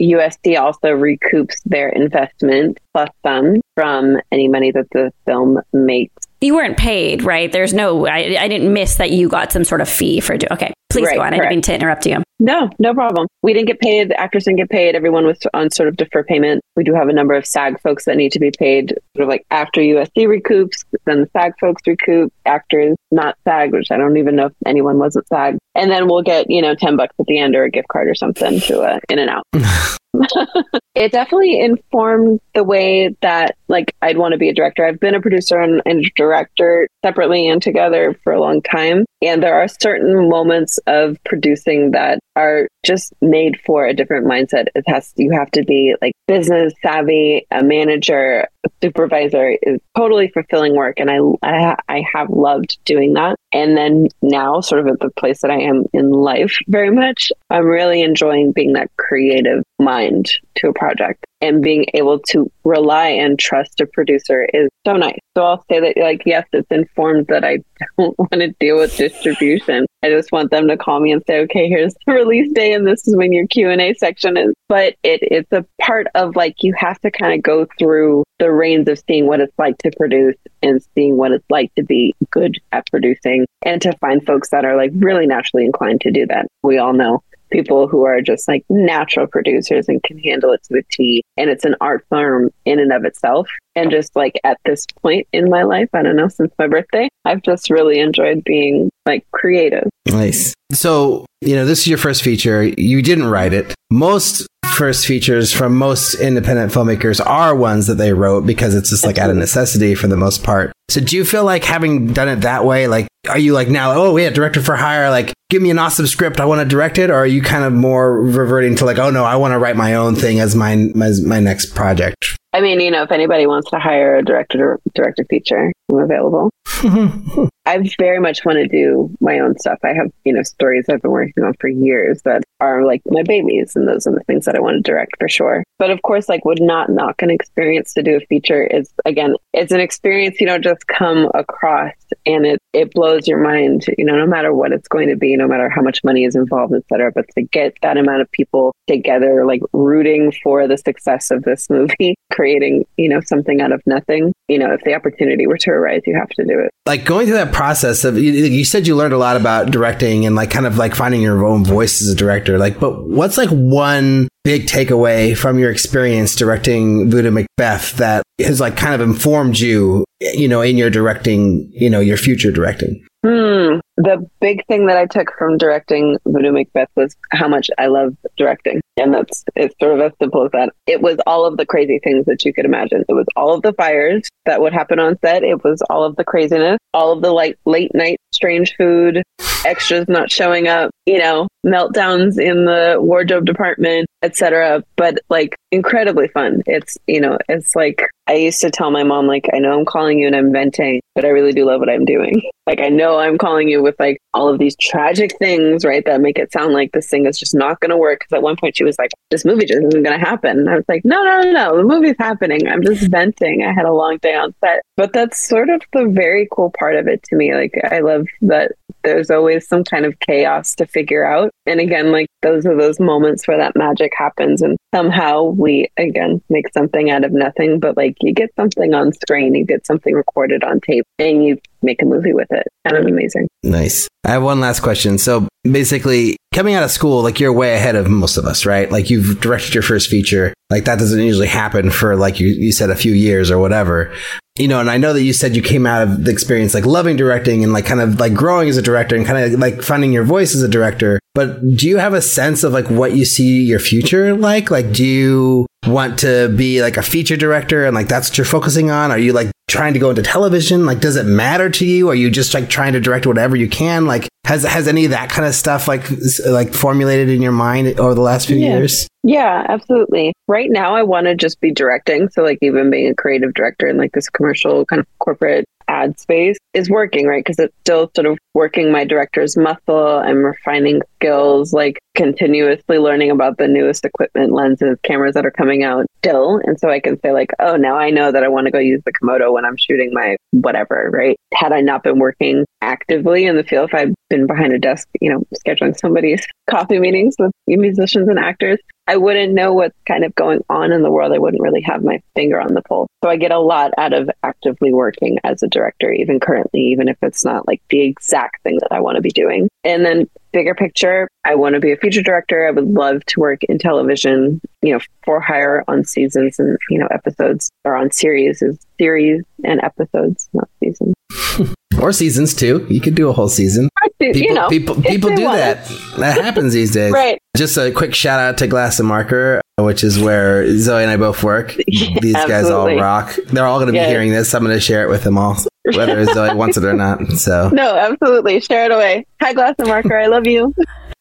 USC also recoups their investment plus some from any money that the film makes. You weren't paid, right? There's no, I, I didn't miss that you got some sort of fee for, doing, okay, please Right, go on. I didn't mean to interrupt you. No, no problem. We didn't get paid. The actors didn't get paid. Everyone was on sort of defer payment. We do have a number of SAG folks that need to be paid sort of like after USC recoups, then the SAG folks recoup, actors not SAG, which I don't even know if anyone was at SAG. And then we'll get, you know, 10 bucks at the end or a gift card or something to uh, in and out. it definitely informed the way that like I'd want to be a director. I've been a producer and, and director separately and together for a long time. And there are certain moments of producing that are just made for a different mindset. It has you have to be like business savvy, a manager, supervisor is totally fulfilling work, and I, I I have loved doing that. And then now, sort of at the place that I am in life, very much, I'm really enjoying being that creative mind to a project and being able to rely and trust a producer is so nice. So I'll say that like yes, it's informed that I don't want to deal with distribution. I just want them to call me and say, okay, here's the release day, and this is when your Q and A section is. But it, it's a part of like you have to kind of go through the reins of seeing what it's like to produce and seeing what it's like to be good at producing and to find folks that are like really naturally inclined to do that. We all know people who are just like natural producers and can handle it to the T. And it's an art form in and of itself. And just like at this point in my life, I don't know, since my birthday, I've just really enjoyed being like creative. Nice. So, you know, this is your first feature. You didn't write it. Most first features from most independent filmmakers are ones that they wrote because it's just like out of necessity for the most part. So do you feel like having done it that way, like, are you like now, oh, yeah, director for hire, like, give me an awesome script, I want to direct it? Or are you kind of more reverting to like, oh no, I want to write my own thing as my, as my next project? I mean, you know, if anybody wants to hire a director director feature, I'm available. I very much want to do my own stuff. I have, you know, stories I've been working on for years that are like my babies, and those are the things that I want to direct for sure. But of course, like would not knock an experience to do a feature is again, it's an experience you don't just come across and it it blows your mind, you know, no matter what it's going to be, no matter how much money is involved, et cetera. But to get that amount of people together, like rooting for the success of this movie, creating, you know, something out of nothing, you know, if the opportunity were to arise, you have to do it. Like going through that process of, you, you said you learned a lot about directing and like kind of like finding your own voice as a director. Like, but what's like one big takeaway from your experience directing Voodoo Macbeth that has like kind of informed you, you know, in your directing, you know, your future directing? Hmm. The big thing that I took from directing Voodoo Macbeth was how much I love directing. And that's it's sort of as simple as that. It was all of the crazy things that you could imagine. It was all of the fires that would happen on set. It was all of the craziness, all of the like late night strange food, extras not showing up, you know, meltdowns in the wardrobe department, etc. But like incredibly fun. It's, you know, it's like I used to tell my mom, like, I know I'm calling you and I'm venting, but I really do love what I'm doing. Like, I know I'm calling you with like all of these tragic things, right? That make it sound like this thing is just not going to work. Cause at one point she was like, this movie just isn't going to happen. And I was like, no, no, no, no. The movie's happening. I'm just venting. I had a long day on set. But that's sort of the very cool part of it to me. Like, I love that there's always some kind of chaos to figure out. And again, like those are those moments where that magic happens and somehow we again make something out of nothing, but like you get something on screen, you get something recorded on tape and you make a movie with it. Kind of amazing. Nice. I have one last question. So basically, coming out of school, like you're way ahead of most of us, right? Like you've directed your first feature. Like that doesn't usually happen for like you, you said a few years or whatever. You know, and I know that you said you came out of the experience like loving directing and like kind of like growing as a director and kind of like finding your voice as a director. But do you have a sense of like what you see your future like? Like, do you want to be like a feature director and like that's what you're focusing on? Are you like trying to go into television? Like, does it matter to you? Are you just like trying to direct whatever you can? Like, has has any of that kind of stuff like like formulated in your mind over the last few yeah. years? Yeah, absolutely. Right now, I want to just be directing. So, like, even being a creative director in like this commercial kind of corporate ad space is working, right? Because it's still sort of working my director's muscle. I'm refining skills, like continuously learning about the newest equipment, lenses, cameras that are coming out still. And so I can say, like, oh, now I know that I want to go use the Komodo when I'm shooting my whatever, right? Had I not been working actively in the field, if I'd been behind a desk, you know, scheduling somebody's coffee meetings with musicians and actors, I wouldn't know what's kind of going on in the world. I wouldn't really have my finger on the pulse. So I get a lot out of actively working as a director, even currently, even if it's not like the exact thing that I want to be doing. And then bigger picture, I want to be a feature director. I would love to work in television, you know, for hire on seasons and, you know, episodes or on series is series and episodes, not seasons. or seasons too. You could do a whole season. People, you know, people, people do that. That happens these days. right. Just a quick shout out to Glass and Marker, which is where Zoe and I both work. These guys all rock. They're all going to be Yeah. hearing this. I'm going to share it with them all, whether Zoe wants it or not. So No, absolutely. Share it away. Hi, Glass and Marker. I love you.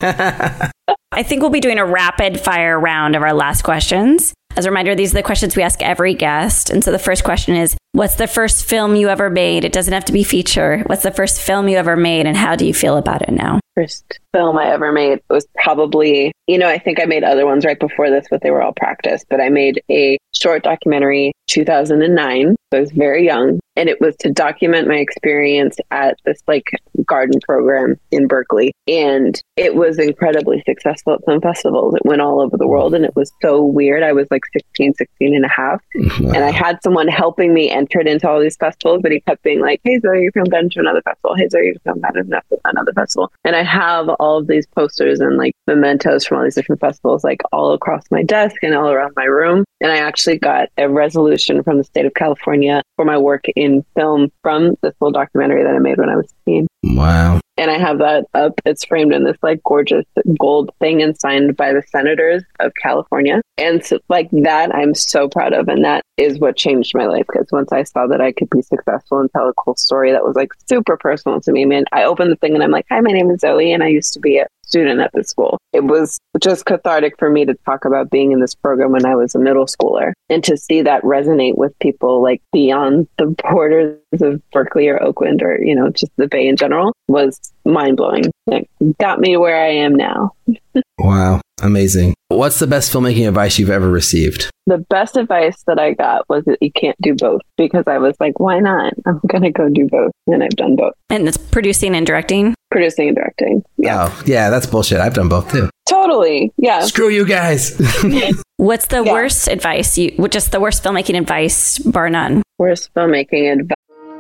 I think we'll be doing a rapid fire round of our last questions. As a reminder, these are the questions we ask every guest. And so the first question is What's the first film you ever made? It doesn't have to be feature. What's the first film you ever made, and how do you feel about it now? First film I ever made was probably, you know, I think I made other ones right before this, but they were all practice. But I made a short documentary 2009. So I was very young and it was to document my experience at this like garden program in Berkeley. And it was incredibly successful at some festivals. It went all over the world and it was so weird. I was like 16, 16 and a half. Wow. And I had someone helping me enter into all these festivals, but he kept being like, Hey Zoe, you're from to another festival. Hey Zoe, you're from another festival. And I have all of these posters and like mementos from all these different festivals, like all across my desk and all around my room. And I actually got a resolution from the state of California for my work in film from this little documentary that I made when I was 16. Wow. And I have that up. It's framed in this like gorgeous gold thing and signed by the senators of California. And so, like that, I'm so proud of. And that is what changed my life because once I saw that I could be successful and tell a cool story that was like super personal to me, man, I opened the thing and I'm like, hi, my name is Zoe and I used to be a student at the school. It was just cathartic for me to talk about being in this program when I was a middle schooler and to see that resonate with people like beyond the borders of Berkeley or Oakland or, you know, just the Bay in general was mind blowing. It got me where I am now. wow. Amazing. What's the best filmmaking advice you've ever received? The best advice that I got was that you can't do both because I was like, why not? I'm going to go do both. And I've done both. And it's producing and directing? Producing and directing. Yeah. Oh, yeah, that's bullshit. I've done both too. Totally. Yeah. Screw you guys. What's the yeah. worst advice you, just the worst filmmaking advice, bar none? Worst filmmaking advice.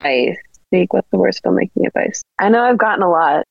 advice. Speak. What's the worst filmmaking advice? I know I've gotten a lot.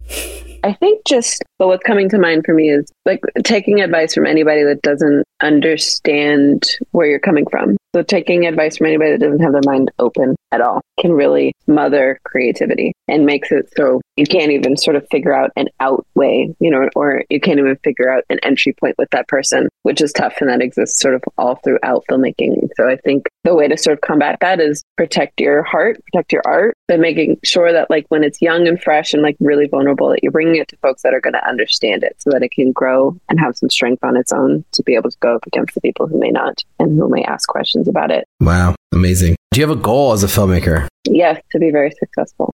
I think just, but what's coming to mind for me is like taking advice from anybody that doesn't understand where you're coming from. So taking advice from anybody that doesn't have their mind open at all can really mother creativity and makes it so you can't even sort of figure out an out way, you know, or you can't even figure out an entry point with that person, which is tough. And that exists sort of all throughout filmmaking. So I think the way to sort of combat that is protect your heart, protect your art, but making sure that like when it's young and fresh and like really vulnerable, that you're bringing it to folks that are going to understand it so that it can grow and have some strength on its own to be able to go up against the people who may not and who may ask questions about it. Wow. Amazing. Do you have a goal as a filmmaker? Yes, to be very successful.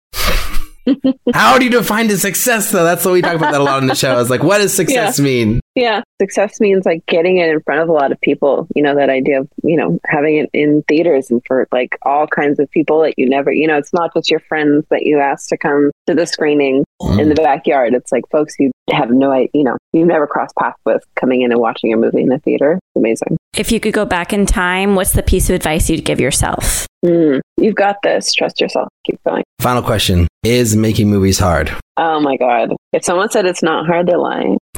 How do you define the success though? That's what we talk about that a lot on the show. Is like, what does success yeah. mean? Yeah, success means like getting it in front of a lot of people. You know, that idea of, you know, having it in theaters and for like all kinds of people that you never, you know, it's not just your friends that you ask to come to the screening mm. in the backyard. It's like folks you have no idea, you know, you've never crossed paths with coming in and watching a movie in a theater. It's amazing. If you could go back in time, what's the piece of advice you'd give yourself? Mm, you've got this. Trust yourself. Keep going. Final question Is making movies hard? Oh my God. If someone said it's not hard, they're lying.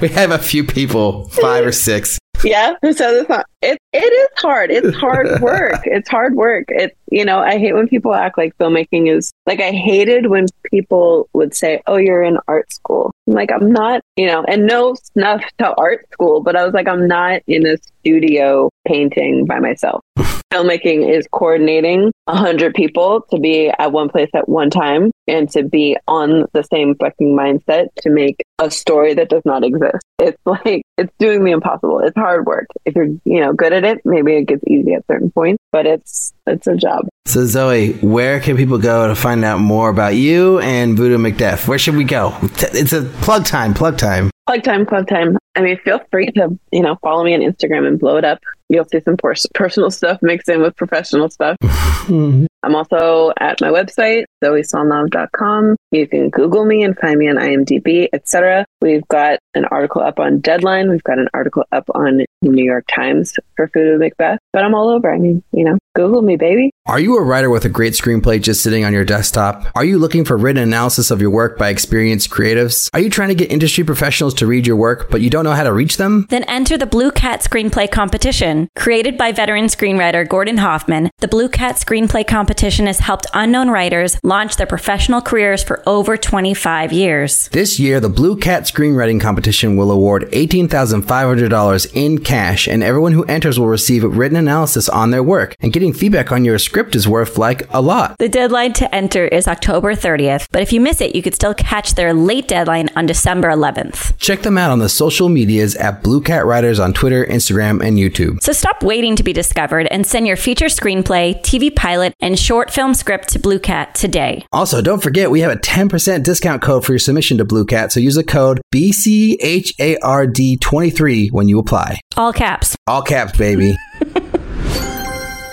we have a few people, five or six. Yeah, who says it's not? It it is hard. It's hard work. it's hard work. It you know I hate when people act like filmmaking is like I hated when people would say, "Oh, you're in art school." I'm like I'm not, you know, and no snuff to art school, but I was like I'm not in a studio painting by myself filmmaking is coordinating a hundred people to be at one place at one time and to be on the same fucking mindset to make a story that does not exist. It's like it's doing the impossible. It's hard work. If you're, you know, good at it, maybe it gets easy at certain points, but it's it's a job. So Zoe, where can people go to find out more about you and Voodoo Macbeth? Where should we go? It's a plug time, plug time. Plug time, plug time. I mean, feel free to, you know, follow me on Instagram and blow it up. You'll see some pers- personal stuff mixed in with professional stuff. Mm-hmm. I'm also at my website, zoesalnave.com. You can Google me and find me on IMDb, etc. We've got an article up on Deadline. We've got an article up on New York Times for Voodoo Macbeth. But I'm all over. I mean, you know, Google me, baby. Are you a writer with a great screenplay just sitting on your desktop? Are you looking for written analysis of your work by experienced creatives? Are you trying to get industry professionals to read your work, but you don't know how to reach them? Then enter the Blue Cat Screenplay Competition. Created by veteran screenwriter Gordon Hoffman, the Blue Cat Screenplay Competition has helped unknown writers launch their professional careers for over 25 years. This year, the Blue Cat Screenwriting Competition will award $18,500 in cash, and everyone who enters will receive written analysis on their work. And getting feedback on your script is worth like a lot. The deadline to enter is October 30th, but if you miss it, you could still catch their late deadline on December 11th. Check them out on the social medias at Blue Cat Writers on Twitter, Instagram, and YouTube. So stop waiting to be discovered and send your feature screenplay, TV pilot, and short film script to Blue Cat today. Also, don't forget we have a 10% discount code for your submission to Blue Cat, so use the code BCHARD23 when you apply. All caps. All caps, baby.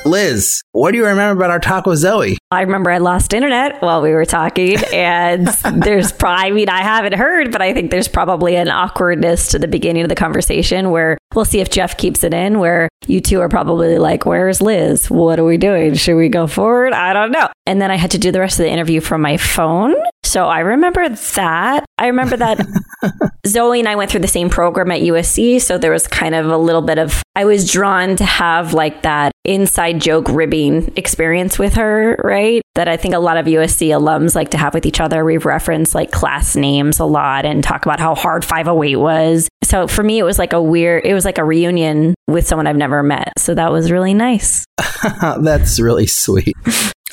Liz, what do you remember about our talk with Zoe? I remember I lost internet while we were talking, and there's probably, I mean, I haven't heard, but I think there's probably an awkwardness to the beginning of the conversation where we'll see if Jeff keeps it in, where you two are probably like, Where's Liz? What are we doing? Should we go forward? I don't know. And then I had to do the rest of the interview from my phone. So I remember that. I remember that Zoe and I went through the same program at USC. So there was kind of a little bit of, I was drawn to have like that inside joke ribbing experience with her, right? That I think a lot of USC alums like to have with each other. We've referenced like class names a lot and talk about how hard 508 was. So for me, it was like a weird, it was like a reunion with someone I've never met. So that was really nice. That's really sweet.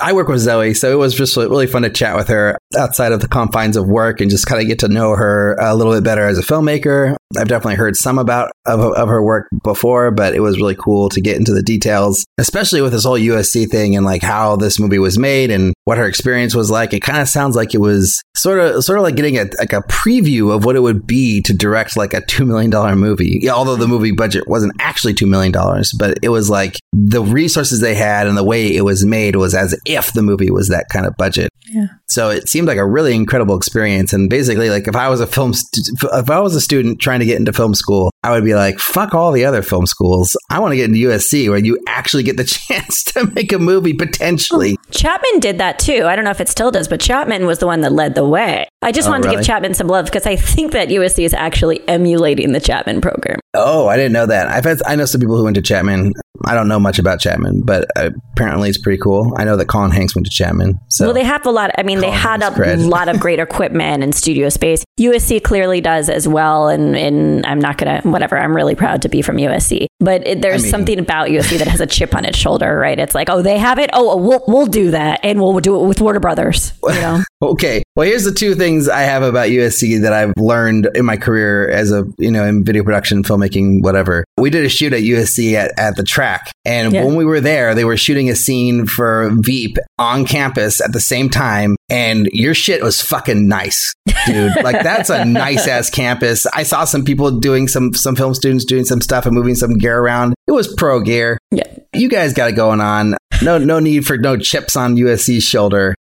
I work with Zoe, so it was just really fun to chat with her outside of the confines of work and just kind of get to know her a little bit better as a filmmaker. I've definitely heard some about of, of her work before, but it was really cool to get into the details, especially with this whole USC thing and like how this movie was made and what her experience was like. It kind of sounds like it was sort of sort of like getting a like a preview of what it would be to direct like a two million dollar movie. Yeah, although the movie budget wasn't actually two million dollars, but it was like the resources they had and the way it was made was as if the movie was that kind of budget. Yeah. So it seemed like a really incredible experience. And basically, like if I was a film, st- if I was a student trying to get into film school, I would be like, fuck all the other film schools. I want to get into USC where you actually get the chance to make a movie potentially. Chapman did that too. I don't know if it still does, but Chapman was the one that led the way. I just Oh, wanted to give Chapman some love because I think that USC is actually emulating the Chapman program. Oh, I didn't know that. I've had, I know some people who went to Chapman. I don't know much about Chapman, but apparently it's pretty cool. I know that Colin Hanks went to Chapman. So well, they have a lot. I mean, they Colin had a cred. lot of great equipment and studio space. USC clearly does as well. And, and I'm not going to, whatever, I'm really proud to be from USC. But it, there's I mean- something about USC that has a chip on its shoulder, right? It's like, oh, they have it. Oh, we'll, we'll do that. And we'll do it with Warner Brothers, you know? Okay. Well, here's the two things I have about USC that I've learned in my career as a, you know, in video production, filmmaking, whatever. We did a shoot at USC at, at the track. And Yeah. when we were there, they were shooting a scene for Veep on campus at the same time. And your shit was fucking nice, dude. like that's a nice ass campus. I saw some people doing some, some film students doing some stuff and moving some gear around. It was pro gear. Yeah. You guys got it going on. No, no need for no chips on USC's shoulder.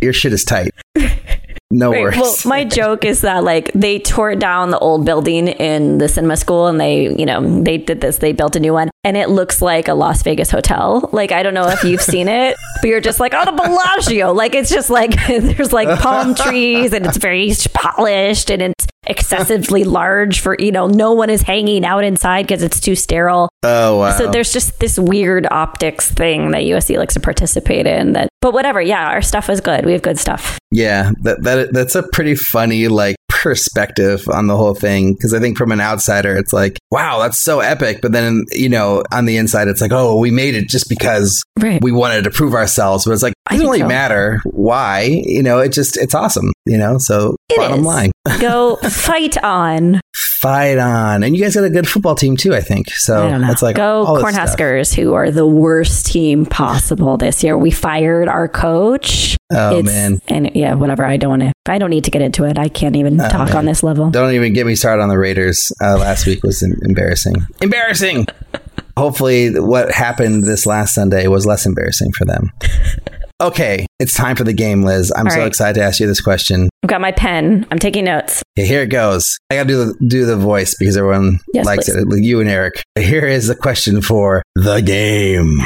Your shit is tight. No Right. worries. Well, my joke is that like they tore down the old building in the cinema school and they, you know, they did this, they built a new one and it looks like a Las Vegas hotel. Like, I don't know if you've seen it, but you're just like, oh, the Bellagio. Like, it's just like, there's like palm trees and it's very polished and it's excessively large for, you know, no one is hanging out inside because it's too sterile. oh wow. So there's just this weird optics thing that USC likes to participate in that, but whatever. Yeah, our stuff is good. We have good stuff. yeah, that that that's a pretty funny like perspective on the whole thing because I think from an outsider it's like, wow, that's so epic, but then you know on the inside it's like, oh, we made it just because Right. we wanted to prove ourselves, but it's like it doesn't really so. matter why, you know, it just it's awesome, you know. So It bottom is. line, Go fight on. Fight on. And you guys got a good football team too, I think. So I it's like go all this stuff. Cornhuskers, who are the worst team possible this year. We fired our coach. Oh, It's- man. and yeah, whatever. I don't want to. I don't need to get into it. I can't even Oh, talk man. on this level. Don't even get me started on the Raiders. Uh, last week was embarrassing. Embarrassing. Hopefully, what happened this last Sunday was less embarrassing for them. Okay, it's time for the game, Liz. I'm All so right. excited to ask you this question. I've got my pen. I'm taking notes. Okay, here it goes. I got to do the, do the voice because everyone Yes, likes please. it. You and Alrik. Here is the question for the game.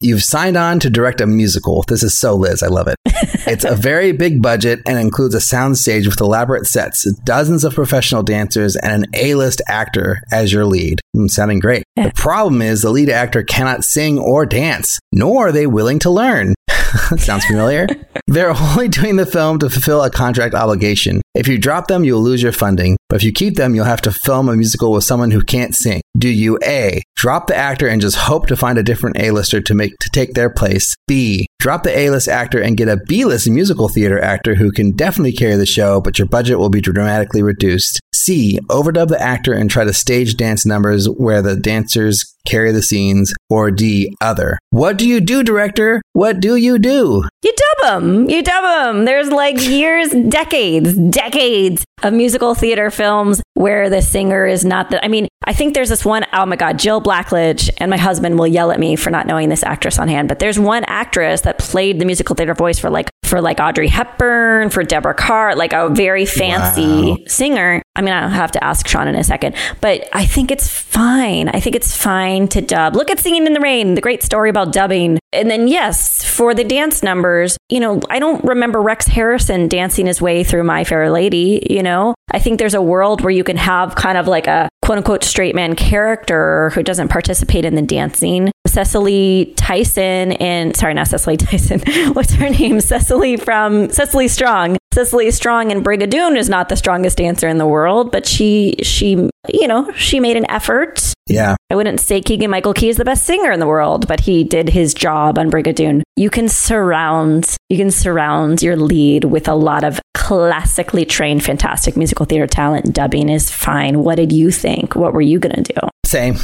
You've signed on to direct a musical. This is so Liz. I love it. it's a very big budget and includes a soundstage with elaborate sets, dozens of professional dancers, and an A-list actor as your lead. Mm, sounding great. The problem is the lead actor cannot sing or dance, nor are they willing to learn. Sounds familiar? They're only doing the film to fulfill a contract obligation. If you drop them, you'll lose your funding. But if you keep them, you'll have to film a musical with someone who can't sing. Do you A, drop the actor and just hope to find a different A-lister to make to take their place? B, drop the A-list actor and get a B-list musical theater actor who can definitely carry the show, but your budget will be dramatically reduced. C, overdub the actor and try to stage dance numbers where the dancers carry the scenes. Or D, other. What do you do, director? What do you do? You dub them. You dub them. There's like years, decades, decades of musical theater films where the singer is not the. I mean, I think there's this one, oh my God, Jill Blackledge, and my husband will yell at me for not knowing this actress on hand, but there's one actress that played the musical theater voice for like, for like Audrey Hepburn, for Deborah Kerr, like a very fancy Wow. singer. I mean, I'll have to ask Sean in a second, but I think it's fine. I think it's fine to dub. Look at Singing in the Rain, the great story about dubbing. And then, yes, for the dance numbers, you know, I don't remember Rex Harrison dancing his way through My Fair Lady, you know? I think there's a world where you can have kind of like a quote unquote straight man character who doesn't participate in the dancing. Cicely Tyson and sorry, not Cicely Tyson. What's her name? Cecily from Cecily Strong. Cecily Strong and Schmigadoon is not the strongest dancer in the world, but she she you know she made an effort. Yeah. I wouldn't say Keegan Michael Key is the best singer in the world, but he did his job on Schmigadoon. You can surround you can surround your lead with a lot of classically trained, fantastic musical theater talent. Dubbing is fine. What did you think? What were you gonna do? Same.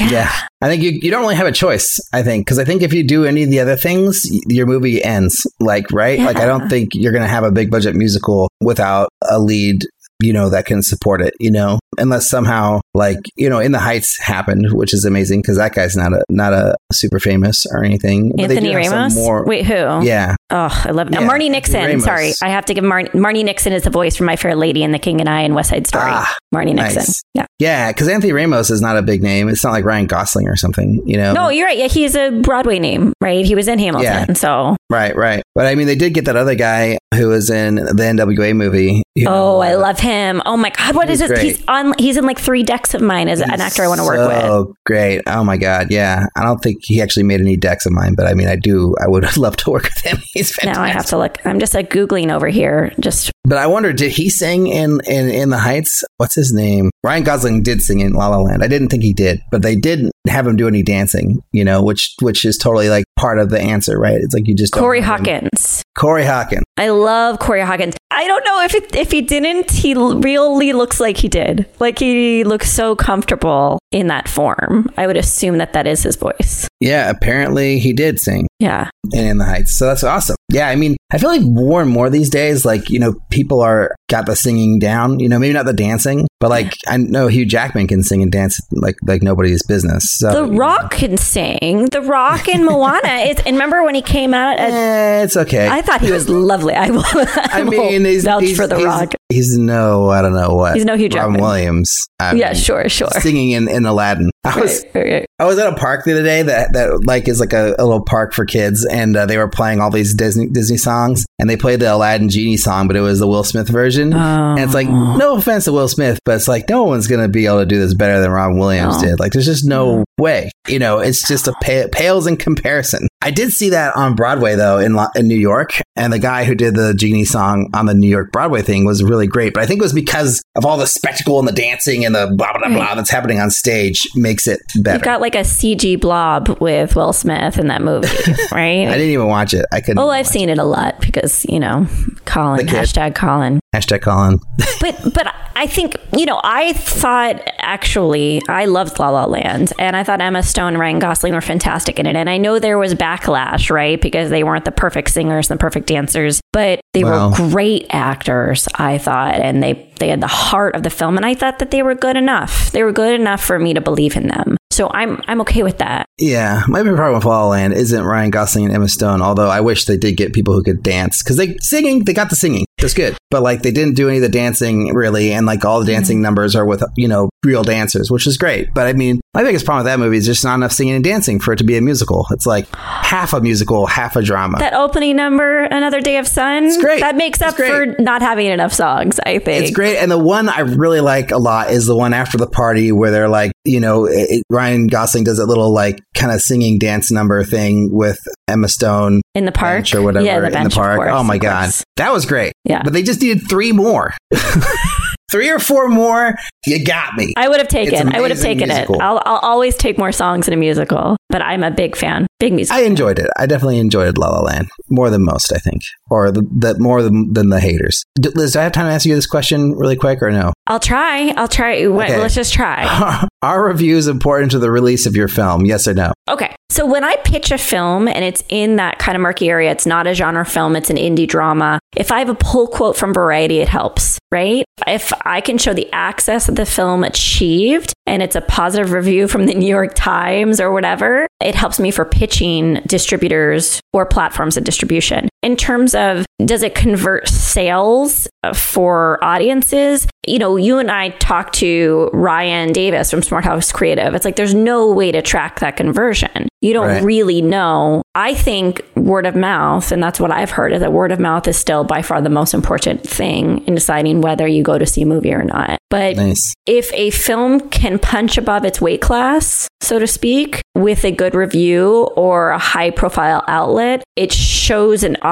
Yeah. I think you, you don't really have a choice, I think, because I think if you do any of the other things, your movie ends. Like, right? Like, I don't think you're going to have a big budget musical without a lead, you know, that can support it, you know, unless somehow, like, you know, In the Heights happened, which is amazing because that guy's not a, not a super famous or anything. But they Anthony do have some Ramos? More, Wait, who? Yeah. Oh, I love it. Yeah, Marnie Nixon. Ramos. Sorry, I have to give Mar- Marnie Nixon is the voice for My Fair Lady and The King and I and West Side Story. Ah, Marnie Nixon. nice. Yeah. Yeah. Because Anthony Ramos is not a big name. It's not like Ryan Gosling or something, you know? No, you're right. Yeah, he's a Broadway name, right? He was in Hamilton. Yeah. So, Right, right. But I mean, they did get that other guy who was in the NWA movie. you know, oh, I love him. Oh my God, what is He's it? great. He's on. He's in like three decks of mine as an actor I want to work with. Oh, great. Oh my God. Yeah. I don't think he actually made any decks of mine, but I mean, I do. I would love to work with him. He's fantastic. Now I have to look. I'm just like Googling over here. Just But I wonder, did he sing in, in, in the Heights? What's his name? Ryan Gosling did sing in La La Land. I didn't think he did, but they didn't have him do any dancing, you know, which, which is totally like part of the answer, right? It's like you just Corey. Hawkins. Corey Hawkins. I love Corey Hawkins. I don't know if it, if he didn't, he really looks like he did. Like he looks so comfortable in that form. I would assume that that is his voice. Yeah, apparently he did sing. Yeah. and in the heights. So that's awesome. Yeah, I mean, I feel like more and more these days, like you know, people are got the singing down. You know, maybe not the dancing, but like I know Hugh Jackman can sing and dance like like nobody's business. So The Rock can sing. The Rock and Moana. It's, and remember when he came out? At, eh, it's okay. I thought he was lovely. I will. I, I mean, he's, vouch he's for The he's, Rock. He's no, I don't know what. He's no Hugh Robin Jackman. Williams. I Yeah, mean, sure, sure. Singing in, in Aladdin. I was Right, right, right. I was at a park the other day that that like is like a, a little park for kids, and uh, they were playing all these Disney Disney songs, and they played the Aladdin genie song, but it was the Will Smith version. And it's like, oh. no offense to Will Smith, but it's like no one's gonna be able to do this better than Robin Williams No. did. Like, there's just no way. You know, it's just a pa- pales in comparison. I did see that on Broadway though in in New York, and the guy who did the Genie song on the New York Broadway thing was really great. But I think it was because of all the spectacle and the dancing and the blah blah blah that's happening on stage makes it better. You've got like a CG blob with Will Smith in that movie, right? I didn't even watch it. I couldn't. Oh, I've seen it a lot because you know, Colin hashtag Colin. Hashtag Colin. but but I think you know I thought actually I loved La La Land and I thought Emma Stone and Ryan Gosling were fantastic in it. And I know there was backlash right? Because they weren't the perfect singers and the perfect dancers but they Well- were great actors I thought. And they they had the heart of the film and I thought that they were good enough. They were good enough for me to believe in them. So I'm I'm okay with that. Yeah, my big problem with La La Land isn't Ryan Gosling and Emma Stone. Although I wish they did get people who could dance because they singing, they got the singing, that's good. But like they didn't do any of the dancing really, and like all the mm-hmm. dancing numbers are with you know real dancers, which is great. But I mean, my biggest problem with that movie is just not enough singing and dancing for it to be a musical. It's like half a musical, half a drama. that opening number Another Day of Sun it's great. that makes It's up for not having enough songs I think It's great. And the one I really like a lot is the one after the party where they're like, you know, it, Ryan Gosling does that little like kind of singing dance number thing with Emma Stone in the park or whatever yeah the in the park. course, oh my God. That was great. Yeah. But they just needed three more. three or four more. You got me. I would have taken. I would have taken musical. it. I'll, I'll always take more songs in a musical, but I'm a big fan. Big music. I enjoyed it. I definitely enjoyed La La Land more than most, I think, or the, the more than, than the haters. D- Liz, do I have time to ask you this question really quick or no? I'll try. I'll try. Wait, Okay. Let's just try. Are reviews important to the release of your film? Yes or no? Okay. So when I pitch a film and it's in that kind of murky area, it's not a genre film, it's an indie drama. If I have a pull quote from Variety, it helps, right? If I can show the access that the film achieved and it's a positive review from the New York Times or whatever, it helps me for pitching distributors or platforms of distribution. In terms of does it convert sales uh, for audiences? You know, you and I talked to Ryan Davis from Smart House Creative. It's like there's no way to track that conversion. You don't Right. really know. I think word of mouth, and that's what I've heard, is that word of mouth is still by far the most important thing in deciding whether you go to see a movie or not. But Nice. if a film can punch above its weight class, so to speak, with a good review or a high profile outlet, it shows an audience,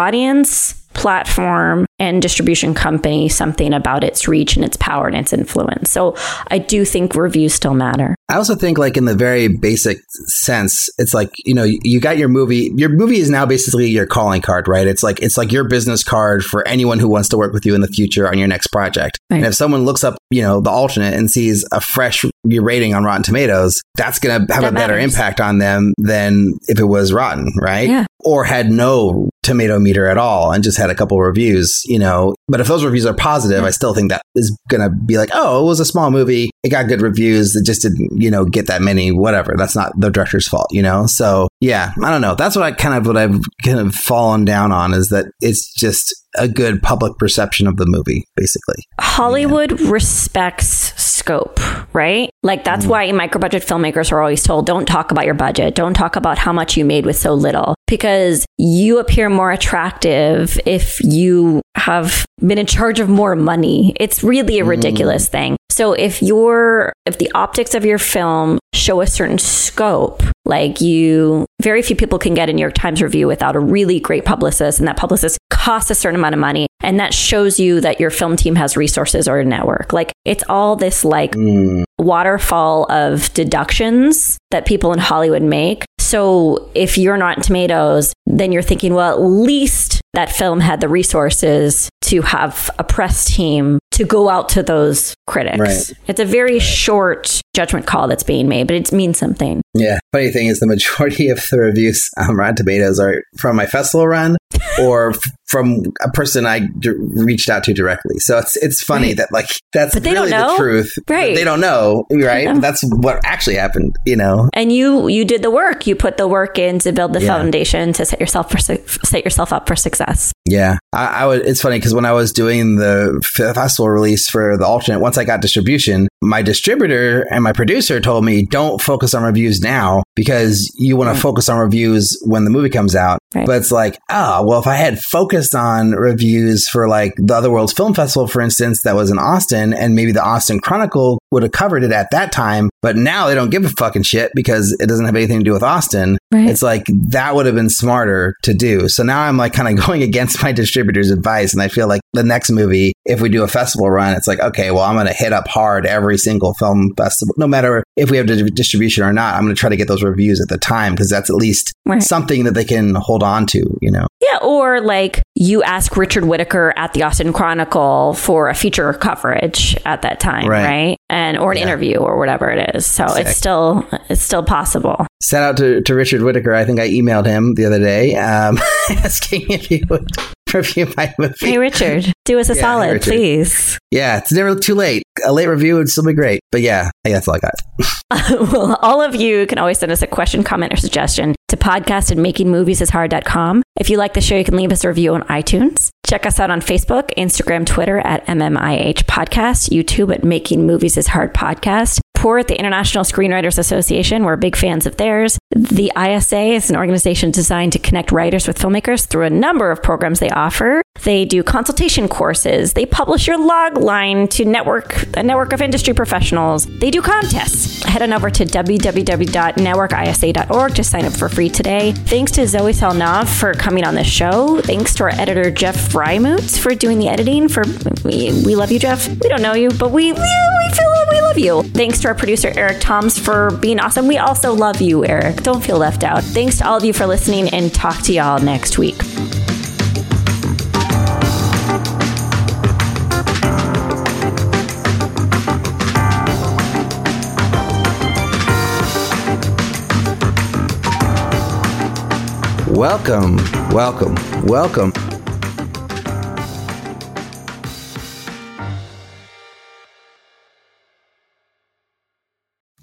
platform, and distribution company something about its reach and its power and its influence. So I do think reviews still matter. I also think, like in the very basic sense, it's like you know you got your movie. Your movie is now basically your calling card, right? It's like it's like your business card for anyone who wants to work with you in the future on your next project. And if someone looks up, you know, the alternate and sees a fresh rating on Rotten Tomatoes, that's going to have That a better matters. impact on them than if it was rotten, right? Yeah. Or had no tomato meter at all and just had a couple reviews, you know. But if those reviews are positive, I still think that is going to be like, oh, it was a small movie. It got good reviews. It just didn't, you know, get that many, whatever. That's not the director's fault, you know? So yeah, I don't know. That's what I kind of, what I've kind of fallen down on is that it's just a good public perception of the movie, basically. Hollywood respects scope, right? Like that's mm. why micro budget filmmakers are always told don't talk about your budget, don't talk about how much you made with so little because you appear more attractive if you have been in charge of more money. It's really a mm. ridiculous thing. So if your if the optics of your film show a certain scope, like you very few people can get a New York Times review without a really great publicist and that publicist costs a certain amount of money and that shows you that your film team has resources or a network. Like it's all this like hmm. waterfall of deductions that people in Hollywood make. So if you're not tomatoes, then you're thinking, well, at least that film had the resources to have a press team to go out to those critics. Right. It's a very short judgment call that's being made, but it means something. Yeah. Funny thing is, the majority of the reviews on Rotten Tomatoes are from my festival run or from a person I d- reached out to directly. So it's it's funny that like that's But they don't really know. the truth. Right. They don't know, right? know. That's what actually happened. You know. And you you did the work. You put the work in to build the Yeah. foundation to set yourself for su- set yourself up for success. Yeah, I, I would. It's funny because when I was doing the festival release for the alternate, once I got distribution, my distributor and my producer told me, "Don't focus on reviews now because you want to mm. focus on reviews when the movie comes out." Right. But it's like, oh, well, if I had focused focused on reviews for like the Other Worlds Film Festival, for instance, that was in Austin, and maybe the Austin Chronicle would have covered it at that time. But now they don't give a fucking shit because it doesn't have anything to do with Austin. Right. It's like that would have been smarter to do. So now I'm like kind of going against my distributor's advice. And I feel like the next movie, if we do a festival run, it's like, okay, well, I'm going to hit up hard every single film festival, no matter if we have distribution or not. I'm going to try to get those reviews at the time because that's at least Right. something that they can hold on to, you know? Yeah, or like you ask Richard Whitaker at the Austin Chronicle for a feature coverage at that time, Right. right? And or an Yeah. interview or whatever it is. So Sick. it's still it's still possible. Shout out to, to Richard Whitaker. I think I emailed him the other day um, asking if he would review my movie. Hey Richard, do us a Yeah, solid, Richard. please. Yeah, it's never too late. A late review would still be great. But yeah, I that's all I got. well, all of you can always send us a question, comment, or suggestion to podcast at makingmoviesishard.com. If you like the show, you can leave us a review on iTunes. Check us out on Facebook, Instagram, Twitter at MMIH Podcast, YouTube at Making Movies is Hard Podcast. Pour at the International Screenwriters Association. We're big fans of theirs. The ISA is an organization designed to connect writers with filmmakers through a number of programs they offer. They do consultation courses. They publish your log line to network a network of industry professionals. They do contests. Head on over to www.networkisa.org to sign up for free today. Thanks to Zoe Salnave for coming on the show. Thanks to our editor Jeff Frymoots for doing the editing. For we, we love you, Jeff. We don't know you, but we we, we feel we love you. Thanks to our producer Eric Toms for being awesome. We also love you, Eric. Don't feel left out. Thanks to all of you for listening, and talk to y'all next week. Welcome, welcome, welcome.